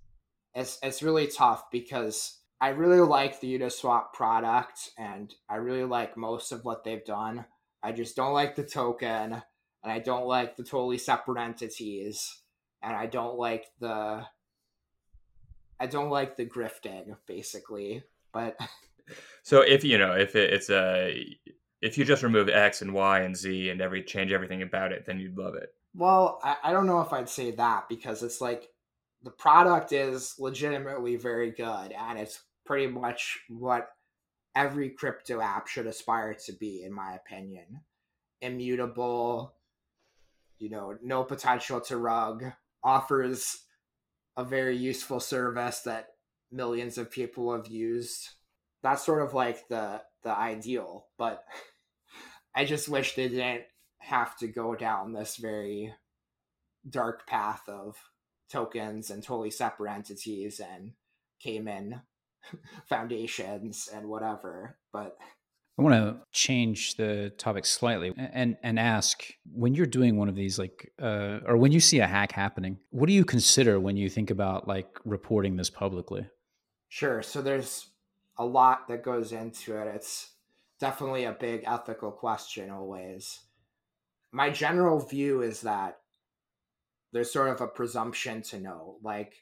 it's it's really tough because i really like the uniswap product and i really like most of what they've done. I just don't like the token, and I don't like the totally separate entities, and I don't like the I don't like the grifting, basically. But so if you know if it, it's a if you just remove X and Y and Z and every change everything about it, then you'd love it. Well, I, I don't know if I'd say that because it's like the product is legitimately very good and it's pretty much what every crypto app should aspire to be, in my opinion. Immutable, you know, no potential to rug, offers a very useful service that millions of people have used. That's sort of like the the ideal, but I just wish they didn't have to go down this very dark path of tokens and totally separate entities and Cayman foundations and whatever. But I want to change the topic slightly and and ask when you're doing one of these like uh, or when you see a hack happening, what do you consider when you think about like reporting this publicly? Sure. So there's a lot that goes into it. It's definitely a big ethical question always. My general view is that there's sort of a presumption to know. Like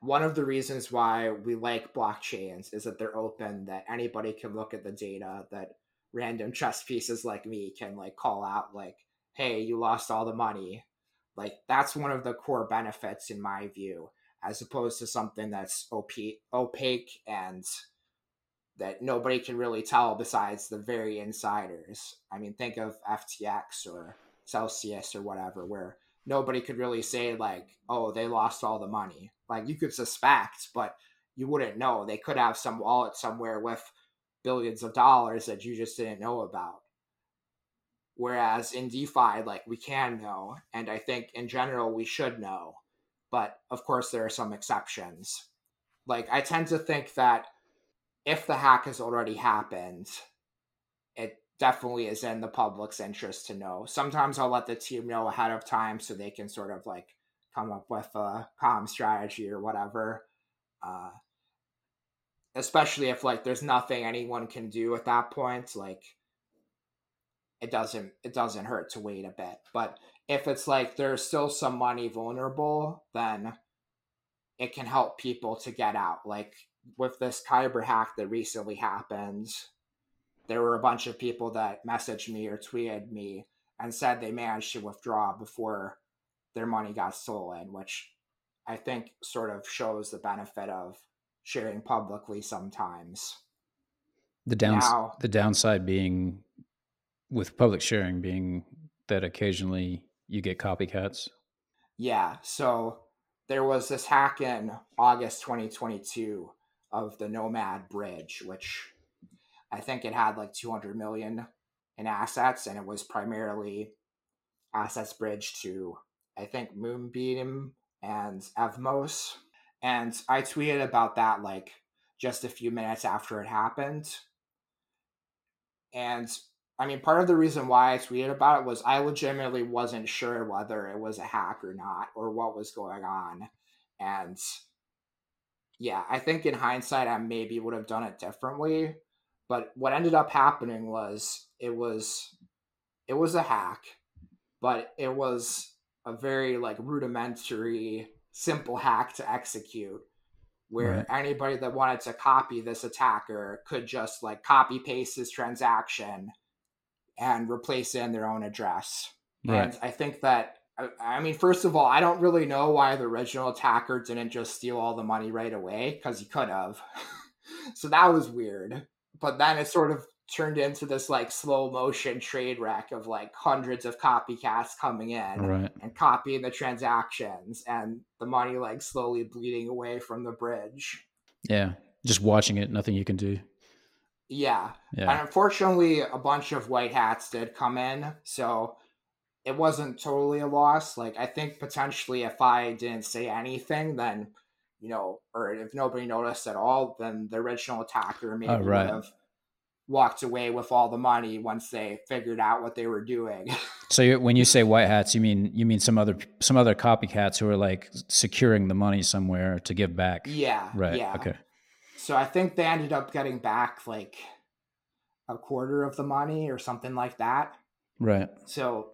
one of the reasons why we like blockchains is that they're open that anybody can look at the data that random chess pieces like me can like call out like hey you lost all the money like that's one of the core benefits in my view as opposed to something that's op- opaque and that nobody can really tell besides the very insiders i mean think of ftx or celsius or whatever where nobody could really say like oh they lost all the money like you could suspect, but you wouldn't know. They could have some wallet somewhere with billions of dollars that you just didn't know about. Whereas in DeFi, like we can know, and I think in general we should know. But of course, there are some exceptions. Like I tend to think that if the hack has already happened, it definitely is in the public's interest to know. Sometimes I'll let the team know ahead of time so they can sort of like come up with a calm strategy or whatever. Uh, especially if like there's nothing anyone can do at that point, like it doesn't it doesn't hurt to wait a bit. But if it's like there's still some money vulnerable, then it can help people to get out. Like with this Kyber hack that recently happened, there were a bunch of people that messaged me or tweeted me and said they managed to withdraw before their money got stolen, which I think sort of shows the benefit of sharing publicly sometimes. The downs now, the downside being with public sharing being that occasionally you get copycats. Yeah, so there was this hack in August 2022 of the Nomad Bridge, which I think it had like 200 million in assets, and it was primarily assets bridged to I think Moonbeam and Evmos. And I tweeted about that like just a few minutes after it happened. And I mean, part of the reason why I tweeted about it was I legitimately wasn't sure whether it was a hack or not or what was going on. And yeah, I think in hindsight, I maybe would have done it differently. But what ended up happening was it was it was a hack, but it was a very like rudimentary, simple hack to execute where right. anybody that wanted to copy this attacker could just like copy paste his transaction and replace it in their own address. Right. And I think that I mean, first of all, I don't really know why the original attacker didn't just steal all the money right away because he could have. so that was weird. But then it sort of turned into this like slow motion trade wreck of like hundreds of copycats coming in right. and copying the transactions and the money like slowly bleeding away from the bridge. Yeah. Just watching it, nothing you can do. Yeah. yeah. And unfortunately, a bunch of white hats did come in. So it wasn't totally a loss. Like, I think potentially if I didn't say anything, then, you know, or if nobody noticed at all, then the original attacker maybe oh, right. would have walked away with all the money once they figured out what they were doing. so when you say white hats, you mean you mean some other some other copycats who are like securing the money somewhere to give back. Yeah. Right. Yeah. Okay. So I think they ended up getting back like a quarter of the money or something like that. Right. So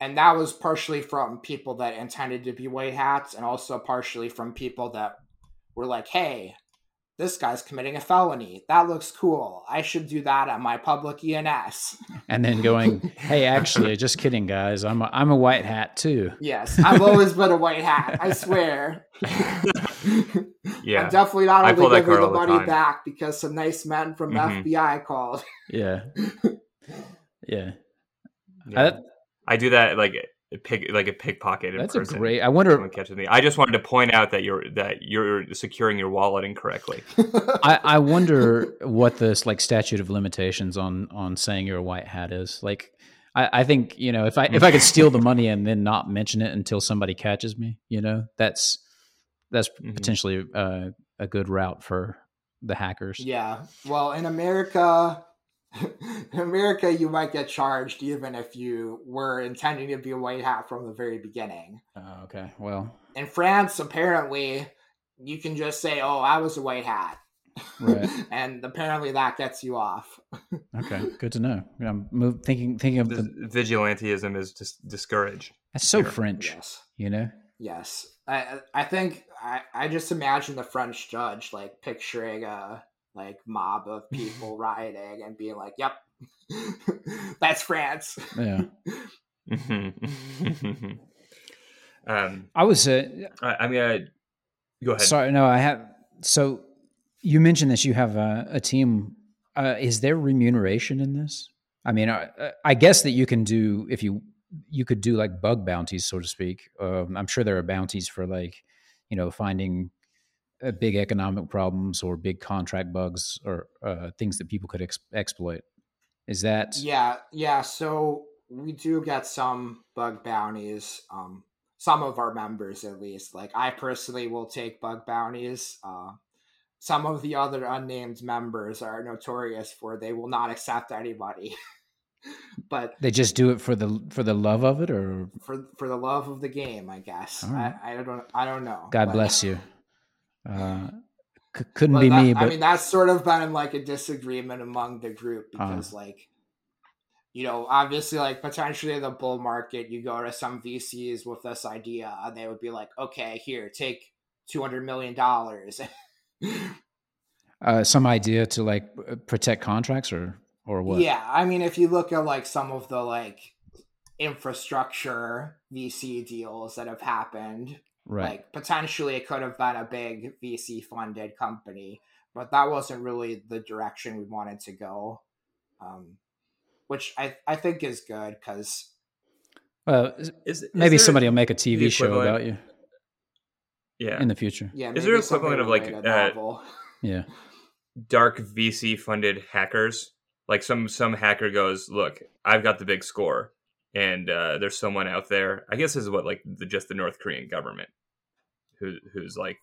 and that was partially from people that intended to be white hats and also partially from people that were like, "Hey, this guy's committing a felony. That looks cool. I should do that at my public ENS. And then going, hey, actually, just kidding, guys. I'm a, I'm a white hat too. Yes, I've always been a white hat. I swear. yeah, I'm definitely not only giving the money the back because some nice men from mm-hmm. FBI called. Yeah. Yeah. yeah. I, I do that like pick like a pickpocket. That's person. a great. I wonder. Someone catches me. I just wanted to point out that you're that you're securing your wallet incorrectly. I, I wonder what this like statute of limitations on on saying you're a white hat is. Like, I, I think you know if I if I could steal the money and then not mention it until somebody catches me, you know, that's that's mm-hmm. potentially uh, a good route for the hackers. Yeah. Well, in America, in America, you might get charged even if you were intending to be a white hat from the very beginning. Uh, okay, well. In France, apparently, you can just say, "Oh, I was a white hat," right. and apparently that gets you off. okay, good to know. I'm move, thinking thinking of the, the vigilantism is just discouraged. That's so here. French, yes. You know. Yes, I I think I I just imagine the French judge like picturing a like mob of people rioting and being like, "Yep, that's France." Yeah. um, I was. Uh, I, I mean, I, go ahead. Sorry, no, I have. So you mentioned that you have a, a team. Uh, is there remuneration in this? I mean, I, I, guess that you can do if you you could do like bug bounties, so to speak. Um, I'm sure there are bounties for like you know finding uh, big economic problems or big contract bugs or uh, things that people could ex- exploit. Is that? Yeah, yeah. So we do get some bug bounties. Um, some of our members, at least. Like I personally will take bug bounties. Uh, some of the other unnamed members are notorious for they will not accept anybody. but they just do it for the for the love of it, or for for the love of the game, I guess. Right. I, I don't I don't know. God but, bless you. Uh, c- couldn't be that, me. But I mean, that's sort of been like a disagreement among the group uh-huh. because, uh, like, you know, obviously, like potentially the bull market, you go to some VCs with this idea, and they would be like, "Okay, here, take two hundred million dollars." uh, some idea to like protect contracts or or what? Yeah, I mean, if you look at like some of the like infrastructure VC deals that have happened Right. Like potentially it could have been a big VC funded company, but that wasn't really the direction we wanted to go. Um, which I, I think is good because Well, Is, is maybe there somebody will make a TV show about you yeah in the future. Yeah, Is there maybe somebody equivalent of, like, write a uh, novel. Yeah. dark VC funded hackers. Like some some hacker goes, look, I've got the big score, and uh, there's someone out there. I guess this is what like the, just the North Korean government, who who's like,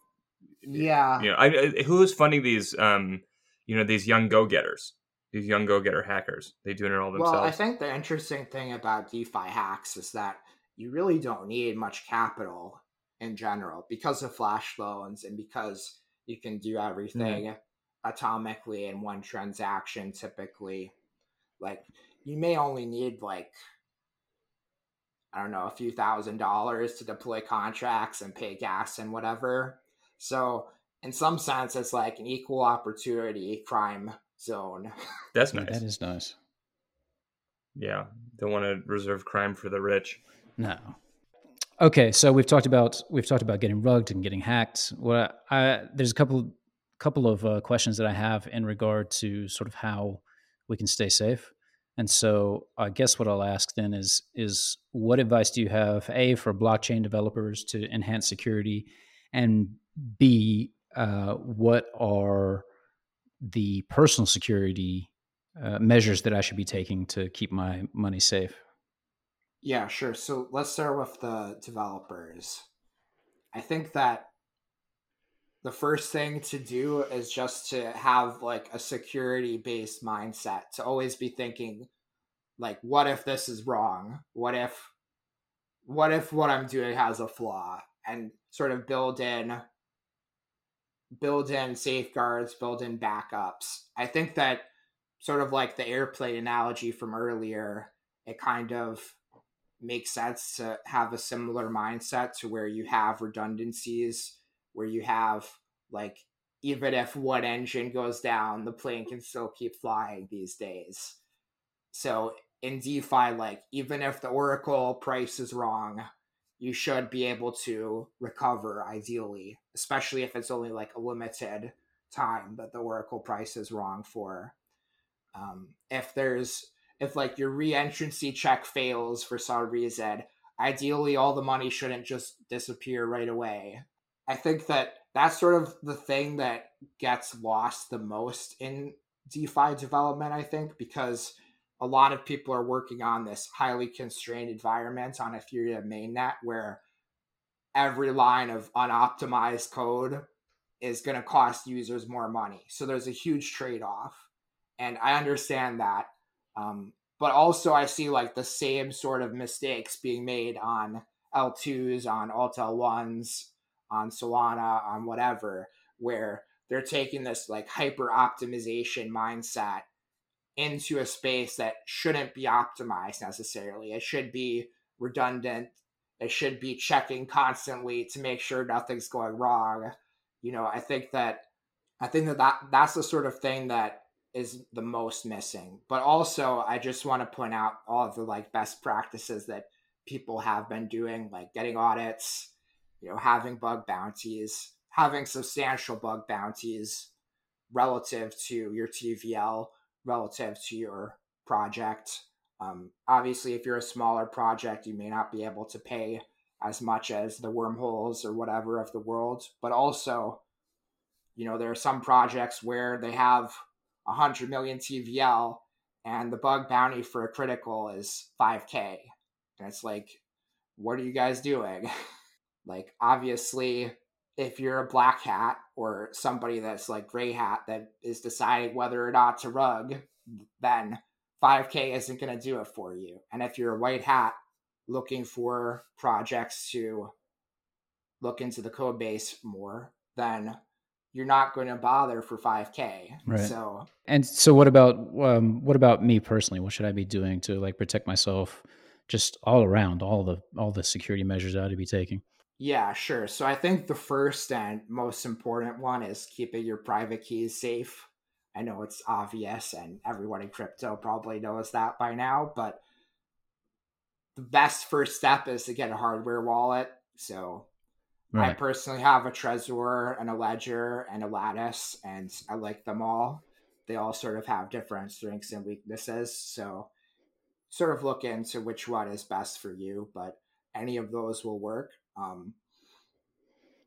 yeah, you know, I, I, who is funding these, um, you know, these young go getters, these young go getter hackers. They doing it all themselves. Well, I think the interesting thing about DeFi hacks is that you really don't need much capital in general because of flash loans and because you can do everything atomically in one transaction typically. Like you may only need like I don't know, a few thousand dollars to deploy contracts and pay gas and whatever. So in some sense it's like an equal opportunity crime zone. That's nice. That is nice. yeah, don't want to reserve crime for the rich. No. Okay, so we've talked about we've talked about getting rugged and getting hacked. What I, there's a couple couple of uh, questions that I have in regard to sort of how we can stay safe. And so I guess what I'll ask then is is what advice do you have a for blockchain developers to enhance security, and b uh, what are the personal security uh, measures that I should be taking to keep my money safe? Yeah, sure. So let's start with the developers. I think that the first thing to do is just to have like a security based mindset, to always be thinking like what if this is wrong? What if what if what I'm doing has a flaw? And sort of build in build in safeguards, build in backups. I think that sort of like the airplane analogy from earlier, it kind of makes sense to have a similar mindset to where you have redundancies, where you have like even if one engine goes down, the plane can still keep flying these days. So in DeFi, like even if the Oracle price is wrong, you should be able to recover ideally, especially if it's only like a limited time that the Oracle price is wrong for. Um, if there's if like your re-entrancy check fails for some reason, ideally all the money shouldn't just disappear right away. I think that that's sort of the thing that gets lost the most in DeFi development, I think, because a lot of people are working on this highly constrained environment on Ethereum mainnet where every line of unoptimized code is going to cost users more money. So there's a huge trade off. And I understand that. Um, but also, I see like the same sort of mistakes being made on L2s, on Alt L1s, on Solana, on whatever, where they're taking this like hyper optimization mindset into a space that shouldn't be optimized necessarily. It should be redundant. It should be checking constantly to make sure nothing's going wrong. You know, I think that I think that, that that's the sort of thing that is the most missing. But also, I just want to point out all of the like best practices that people have been doing, like getting audits, you know, having bug bounties, having substantial bug bounties relative to your TVL, relative to your project. Um, obviously, if you're a smaller project, you may not be able to pay as much as the wormholes or whatever of the world. But also, you know, there are some projects where they have 100 million TVL and the bug bounty for a critical is 5K. And it's like, what are you guys doing? like, obviously, if you're a black hat or somebody that's like gray hat that is deciding whether or not to rug, then 5K isn't going to do it for you. And if you're a white hat looking for projects to look into the code base more, then you're not going to bother for 5K. Right. So, And so, what about um, what about me personally? What should I be doing to like protect myself, just all around, all the all the security measures I ought to be taking? Yeah, sure. So, I think the first and most important one is keeping your private keys safe. I know it's obvious, and everyone in crypto probably knows that by now, but the best first step is to get a hardware wallet. So, I personally have a Trezor and a Ledger and a Lattice, and I like them all. They all sort of have different strengths and weaknesses. So sort of look into which one is best for you, but any of those will work. Um,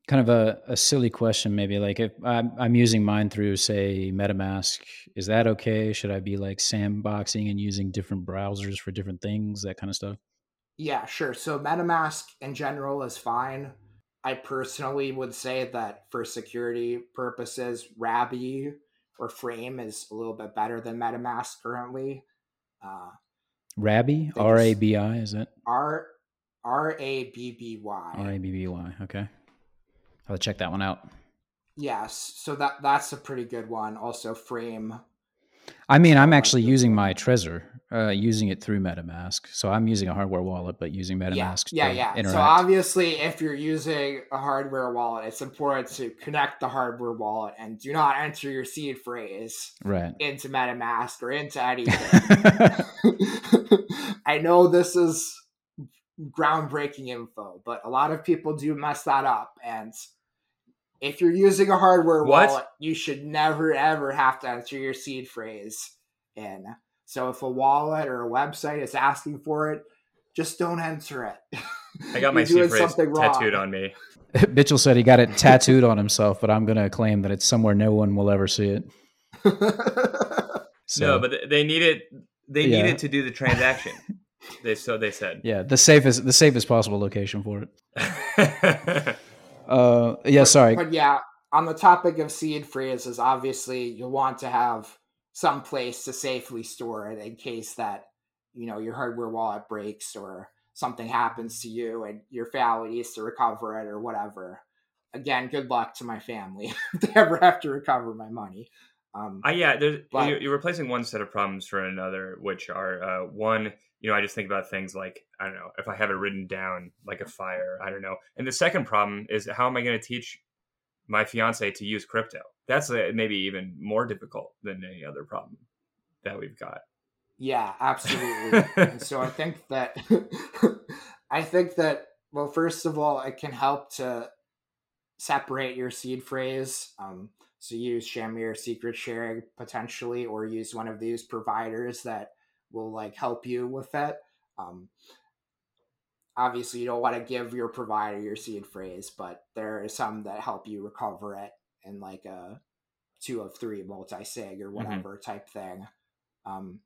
kind of a, a silly question maybe like if I'm, I'm using mine through say metamask is that okay? Should i be like sandboxing and using different browsers for different things that kind of stuff? Yeah sure. So metamask in general is fine. I personally would say that for security purposes Rabby or frame is a little bit better than metamask currently. Uh, Rabby? r-a-b-i is it r r-a-b-b-y r-a-b-b-y okay I'll check that one out. Yes, so that that's a pretty good one. Also, Frame. I mean, I'm actually using my Trezor, uh, using it through MetaMask. So I'm using a hardware wallet, but using MetaMask. Yeah, yeah. yeah. So obviously, if you're using a hardware wallet, it's important to connect the hardware wallet and do not enter your seed phrase right into MetaMask or into anything. I know this is groundbreaking info, but a lot of people do mess that up. And if you're using a hardware what? wallet, you should never ever have to enter your seed phrase in. So if a wallet or a website is asking for it, just don't enter it. I got my seed phrase tattooed on me. Mitchell said he got it tattooed on himself, but I'm going to claim that it's somewhere no one will ever see it. so, no, but they need it. They yeah. need it to do the transaction. They so they said. Yeah, the safest the safest possible location for it. uh, yeah, sorry. But yeah, on the topic of seed phrases, obviously you want to have some place to safely store it in case that you know your hardware wallet breaks or something happens to you and your family needs to recover it or whatever. Again, good luck to my family if they ever have to recover my money. Um, uh, yeah, but, you're, you're, replacing one set of problems for another, which are uh, one, you know, I just think about things like, I don't know, if I have it written down like a fire, I don't know. And the second problem is how am I going to teach my fiance to use crypto? That's a, maybe even more difficult than any other problem that we've got. Yeah, absolutely. and so I think that, I think that, well, first of all, it can help to separate your seed phrase. Um, so use Shamir secret sharing potentially, or use one of these providers that will like help you with that. Um, obviously, you don't want to give your provider your seed phrase, but there are some that help you recover it in like a two of three multi sig or mm-hmm. whatever mm-hmm. type thing. Um,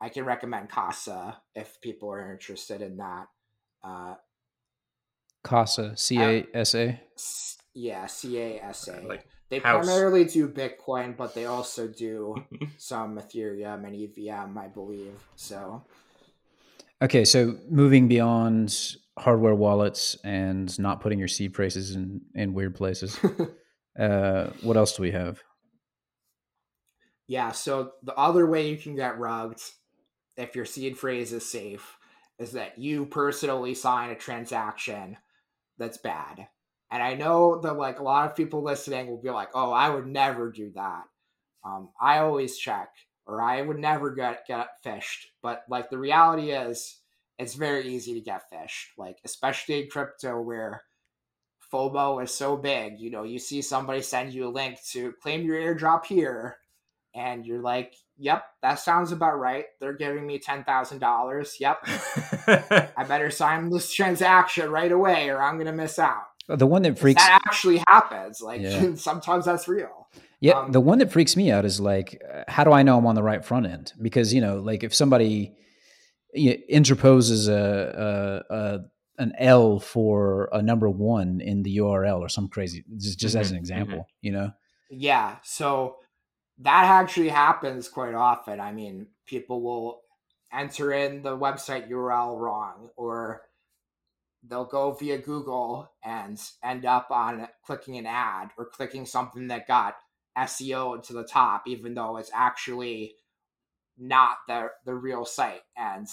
I can recommend Casa if people are interested in that. Uh, Casa, C A S A. Yeah, C A S A. Like they House. primarily do Bitcoin, but they also do some Ethereum and EVM, I believe. So, okay, so moving beyond hardware wallets and not putting your seed phrases in in weird places, uh, what else do we have? Yeah, so the other way you can get rugged if your seed phrase is safe is that you personally sign a transaction that's bad. And I know that like a lot of people listening will be like, "Oh, I would never do that." Um, I always check, or I would never get get phished. But like the reality is, it's very easy to get phished. Like especially in crypto, where FOMO is so big. You know, you see somebody send you a link to claim your airdrop here, and you're like, "Yep, that sounds about right." They're giving me ten thousand dollars. Yep, I better sign this transaction right away, or I'm gonna miss out. The one that freaks that actually happens. Like yeah. sometimes that's real. Yeah, um, the one that freaks me out is like, how do I know I'm on the right front end? Because you know, like if somebody interposes a, a, a an L for a number one in the URL or some crazy, just, just mm-hmm, as an mm-hmm. example, mm-hmm. you know? Yeah. So that actually happens quite often. I mean, people will enter in the website URL wrong or they'll go via Google and end up on clicking an ad or clicking something that got SEO to the top, even though it's actually not the the real site, and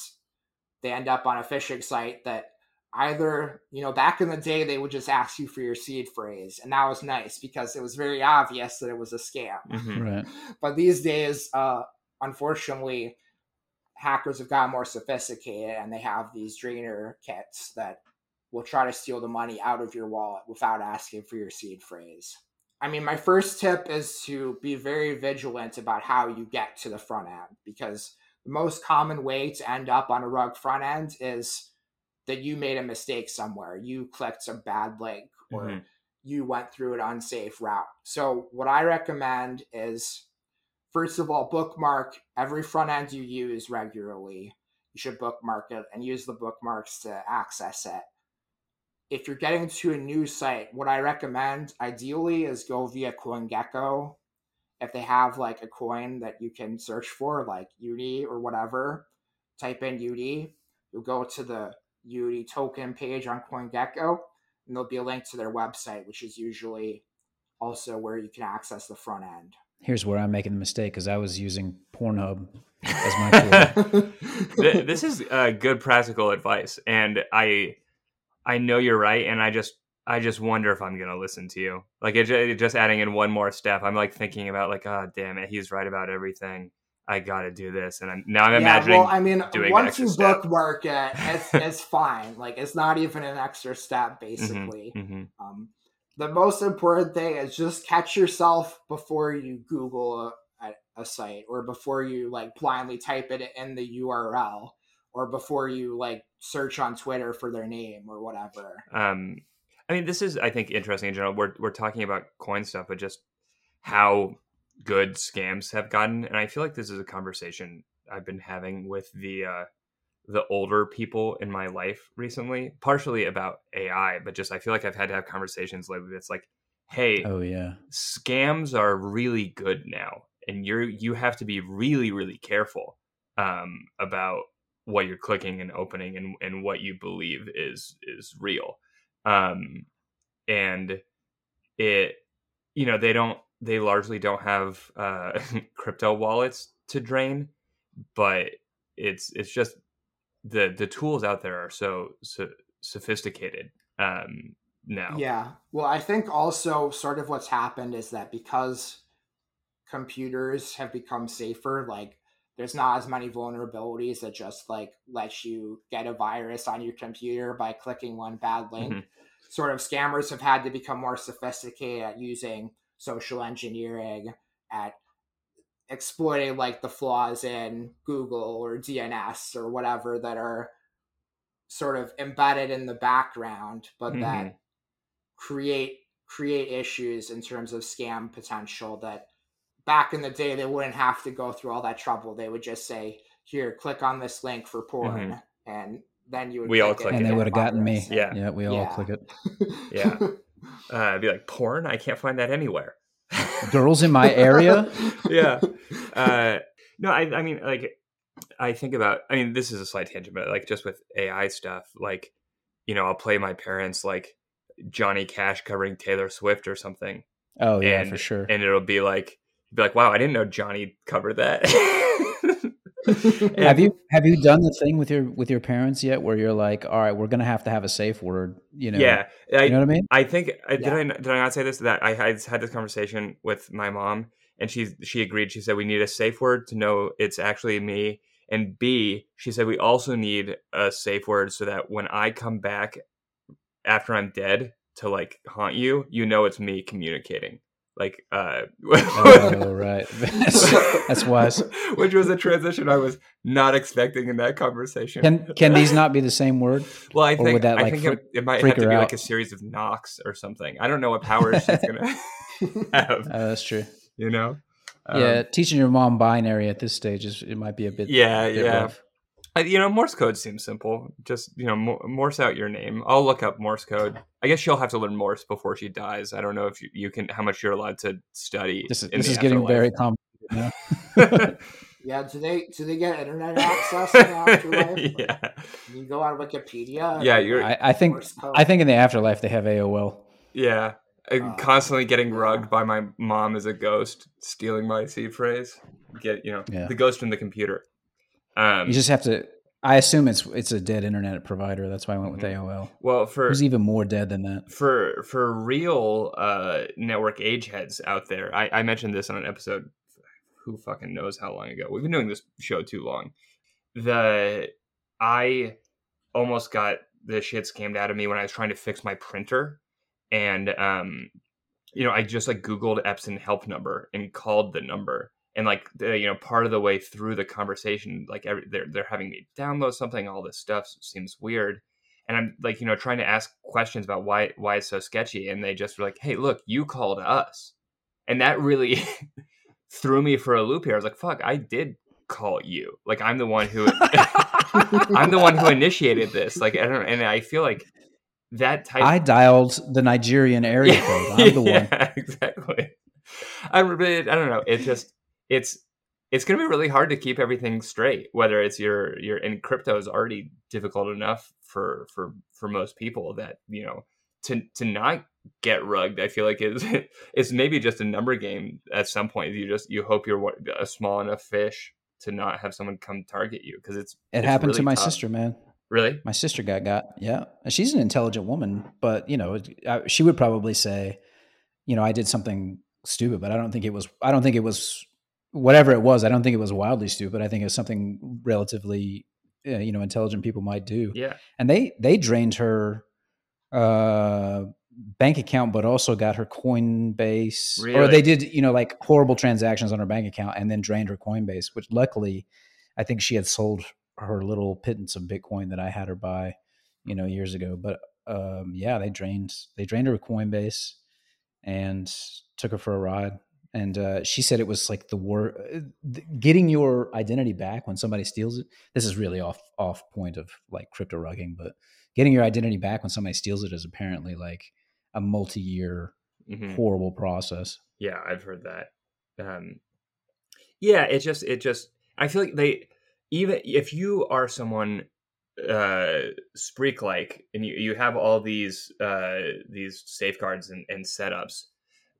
they end up on a phishing site that either you know back in the day they would just ask you for your seed phrase and that was nice because it was very obvious that it was a scam mm-hmm. right. but these days uh unfortunately hackers have gotten more sophisticated and they have these drainer kits that will try to steal the money out of your wallet without asking for your seed phrase. I mean, my first tip is to be very vigilant about how you get to the front end because the most common way to end up on a rug front end is that you made a mistake somewhere. You clicked a bad link or Mhm. you went through an unsafe route. So, what I recommend is first of all, bookmark every front end you use regularly. You should bookmark it and use the bookmarks to access it. If you're getting to a new site, what I recommend ideally is go via CoinGecko. If they have like a coin that you can search for, like UD or whatever, type in UD. You'll go to the UD token page on CoinGecko, and there'll be a link to their website, which is usually also where you can access the front end. Here's where I'm making the mistake because I was using Pornhub as my tool. This is uh, good practical advice, and I I know you're right, and I just I just wonder if I'm gonna listen to you. Like it, ju- just adding in one more step, I'm like thinking about like, oh damn it, he's right about everything. I got to do this, and I'm, now I'm imagining. well, I mean, once you step. bookmark it, it's, it's fine. Like, it's not even an extra step, Mhm, basically. mhm. Um, the most important thing is just catch yourself before you Google a, a, a site or before you like blindly type it in the URL or before you like search on Twitter for their name or whatever. Um, I mean, this is I think interesting in general. We're we're talking about coin stuff, but just how good scams have gotten, and I feel like this is a conversation I've been having with the uh, the older people in my life recently, partially about AI, but just I feel like I've had to have conversations lately. That's like, hey, oh yeah. scams are really good now and you're you have to be really really careful um, about what you're clicking and opening and, and what you believe is is real um, and it you know they don't they largely don't have uh, crypto wallets to drain but it's it's just the the tools out there are so, so sophisticated um now Yeah. Well, I think also sort of what's happened is that because computers have become safer, like there's not as many vulnerabilities that just like lets you get a virus on your computer by clicking one bad link. Mhm. Sort of scammers have had to become more sophisticated at using social engineering, at exploiting like the flaws in Google or DNS or whatever that are sort of embedded in the background, but that create create issues in terms of scam potential that back in the day they wouldn't have to go through all that trouble. They would just say, "Here, click on this link for porn," and then you would. We all click click it And it. they would have gotten me. Yeah. Yeah, we all Yeah. click it. Yeah. uh, I'd be like porn i can't find that anywhere Girls in my area? yeah uh, no I, I mean like i think about i mean this is a slight tangent but like just with ai stuff like you know i'll play my parents like johnny cash covering taylor swift or something Oh yeah, And- for sure. and it'll be like be like wow i didn't know johnny covered that have you have you done the thing with your with your parents yet where you're like, all right, we're gonna have to have a safe word, you know? yeah I, You know what I mean? I think uh, I did I did I not say this that I had had this conversation with my mom and she she agreed. She said we need a safe word to know it's actually me. And B, she said we also need a safe word so that when I come back after I'm dead to like haunt you, you know it's me communicating. Like uh Oh right. that's, that's wise. Which was a transition I was not expecting in that conversation. Can can these not be the same word? well, I or think that, I like, think freak- it, it might have to be like a series of knocks or something. I don't know what powers she's gonna have. Uh, that's true. You know? yeah, Um, teaching your mom binary at this stage is it might be a bit. Yeah, bit yeah. rough. I- you know, Morse code seems simple. Just you know, Mo- Morse out your name. I'll look up Morse code. I guess she'll have to learn Morse before she dies. I don't know if you, you can, how much you're allowed to study. This is this is getting very complicated. Now. yeah. Do they do they get internet access in the afterlife? Yeah, you go on Wikipedia? yeah, you're, I, I think Morse code? I think in the afterlife they have AOL. yeah. I'm Uh, constantly getting yeah. rugged by my mom as a ghost, stealing my seed phrase. Get you know, Yeah. the ghost in the computer. Um, You just have to. I assume it's it's a dead internet provider. That's why I went with Mhm. AOL. well for Who's even more dead than that? for for real uh network age heads out there I, I mentioned this on an episode who fucking knows how long ago we've been doing this show too long the i almost got the shit scammed out of me when i was trying to fix my printer and um you know i just like googled epson help number and called the number and like the, you know part of the way through the conversation like every, they're they're having me download something all this stuff seems weird and i'm like you know trying to ask questions about why why it's so sketchy and they just were like hey look you called us and that really threw me for a loop here i was like fuck i did call you like i'm the one who i'm the one who initiated this like i don't and i feel like that type I dialed the Nigerian area code. I'm the one. exactly. I I don't know. It just it's it's going to be really hard to keep everything straight. Whether it's your your and crypto is already difficult enough for for for most people that you know to to not get rugged. I feel like is it's maybe just a number game at some point. You just you hope you're a small enough fish to not have someone come target you because it's it it's happened really to my tough. sister, man. Really? My sister got got yeah. She's an intelligent woman, but you know, I, she would probably say, you know, I did something stupid, but I don't think it was. I don't think it was whatever it was. I don't think it was wildly stupid. I think it was something relatively, uh, you know, intelligent people might do. Yeah. And they they drained her uh bank account but also got her coinbase or they did you know like horrible transactions on her bank account and then drained her coinbase which luckily i think she had sold her little pittance of bitcoin that i had her buy you know years ago but um yeah they drained they drained her coinbase and took her for a ride and uh, she said it was like the word getting your identity back when somebody steals it this is really off off point of like crypto rugging but getting your identity back when somebody steals it is apparently like a multi-year Mhm. horrible process Yeah, I've heard that. Um, yeah, it just it just I feel like they even if you are someone uh Spreek like and you, you have all these uh these safeguards and, and setups,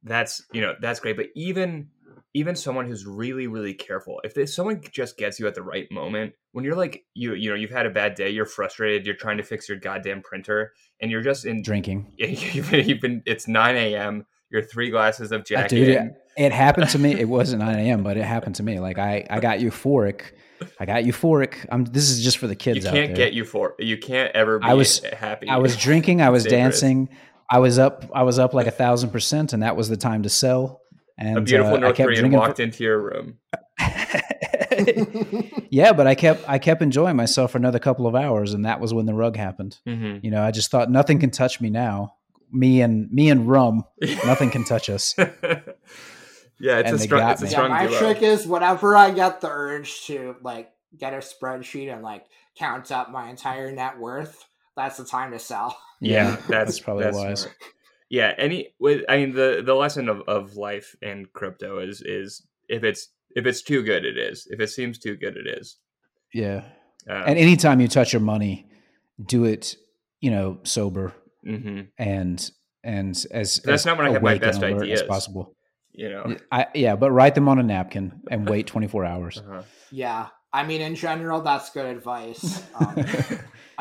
that's you know that's great. But even even someone who's really really careful, if they, someone just gets you at the right moment, when you're like you you know you've had a bad day, you're frustrated, you're trying to fix your goddamn printer, and you're just in drinking you've been, you've been it's 9 a.m. You're three glasses of Uh, Jack dude, it, it happened to me it wasn't 9 a.m but it happened to me like i i got euphoric i got euphoric i'm this is just for the kids out can't there get euphoric you can't ever be I was- happy. I was drinking, I was Dangerous. dancing, I was up, I was up like a thousand percent, and that was the time to sell. And a beautiful uh, I North kept Korean drinking walked into your room. yeah, but I kept, I kept enjoying myself for another couple of hours, and that was when the rug happened. Mm-hmm. You know, I just thought nothing can touch me now. Me and me and rum, nothing can touch us. yeah, it's And a they strong, it's a me. yeah, my duo. trick is whenever I get the urge to like get a spreadsheet and like count up my entire net worth, that's the time to sell. Yeah, that's, that's probably that's wise. smart. Yeah, any with I mean the the lesson of, of life and crypto is is if it's if it's too good, it is. If it seems too good, it is. Yeah, Um, and anytime you touch your money, do it, you know, sober mhm. and and as That's as not when I have my awake best ideas. as possible. You know. I, yeah, but write them on a napkin and wait 24 hours. Uh-huh. Yeah, I mean, in general, that's good advice. Um,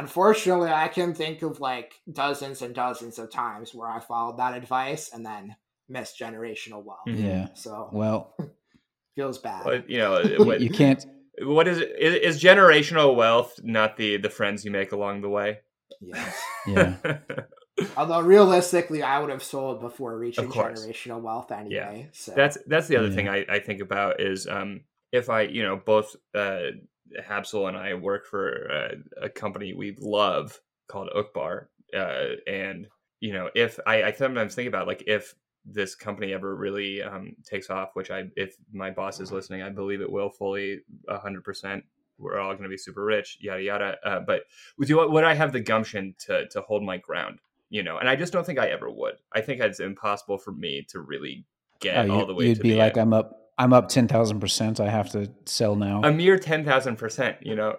unfortunately, I can think of like dozens and dozens of times where I followed that advice and then missed generational wealth. Mhm. yeah. So Well, feels bad. But you know you, what, you can't. what is it? Is, is generational wealth not the the friends you make along the way? yes. Yeah. Although realistically, I would have sold before reaching generational wealth anyway. So that's that's the other Yeah. thing I, I think about is um if I you know both uh Habsul and I work for uh, a company we love called Uqbar uh and you know if I, I sometimes think about like if this company ever really um takes off which I if my boss is listening I believe it will fully a hundred percent we're all going to be super rich yada yada uh, but would you would I have the gumption to to hold my ground you know and I just don't think I ever would I think it's impossible for me to really get Oh, you, all the way you'd to be the like, end. I'm up. I'm up 10,000%. I have to sell now. a mere 10,000%, you know.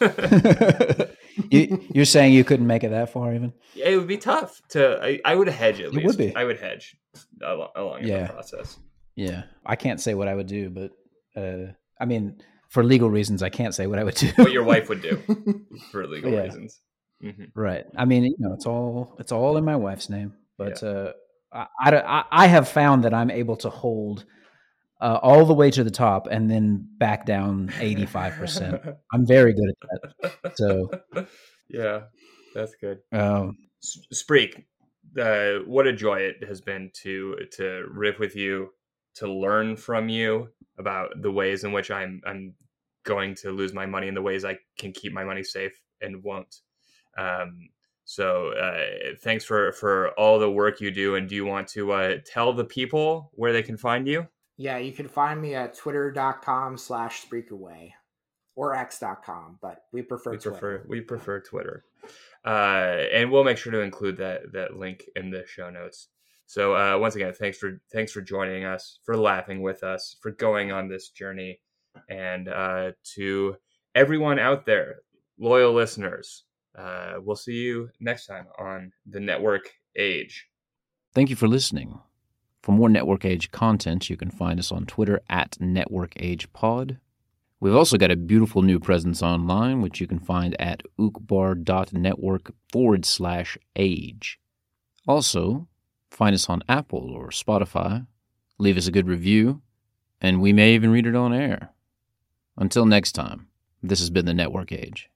you, you're saying you couldn't make it that far, even? it would be tough to I, I would hedge at It least. would be. I would hedge along, along Yeah. the process. Yeah. I can't say what I would do, but uh, I mean, for legal reasons, I can't say what I would do. What your wife would do for legal Yeah. reasons. hmm Right. I mean, you know, it's all it's all in my wife's name, but uh, I, I, I I have found that I'm able to hold uh, all the way to the top and then back down 85 percent. I'm very good at that. So, yeah, that's good. um, Spreek, uh, what a joy it has been to to riff with you, to learn from you, about the ways in which I'm I'm going to lose my money and the ways I can keep my money safe and won't. Um, so uh, thanks for for all the work you do. And do you want to uh, tell the people where they can find you? Yeah, you can find me at twitter.com slash spreakerway or x.com, but we prefer we Twitter. prefer we prefer Twitter. Uh, and we'll make sure to include that that link in the show notes. So uh, once again, thanks for thanks for joining us, for laughing with us, for going on this journey, and uh, to everyone out there, loyal listeners. Uh, we'll see you next time on the Network Age. Thank you for listening. For more Network Age content, you can find us on Twitter at Network Age Pod. We've also got a beautiful new presence online, which you can find at uqbar.network forward slash age. Also, find us on Apple or Spotify, leave us a good review, and we may even read it on air. Until next time, this has been the Network Age.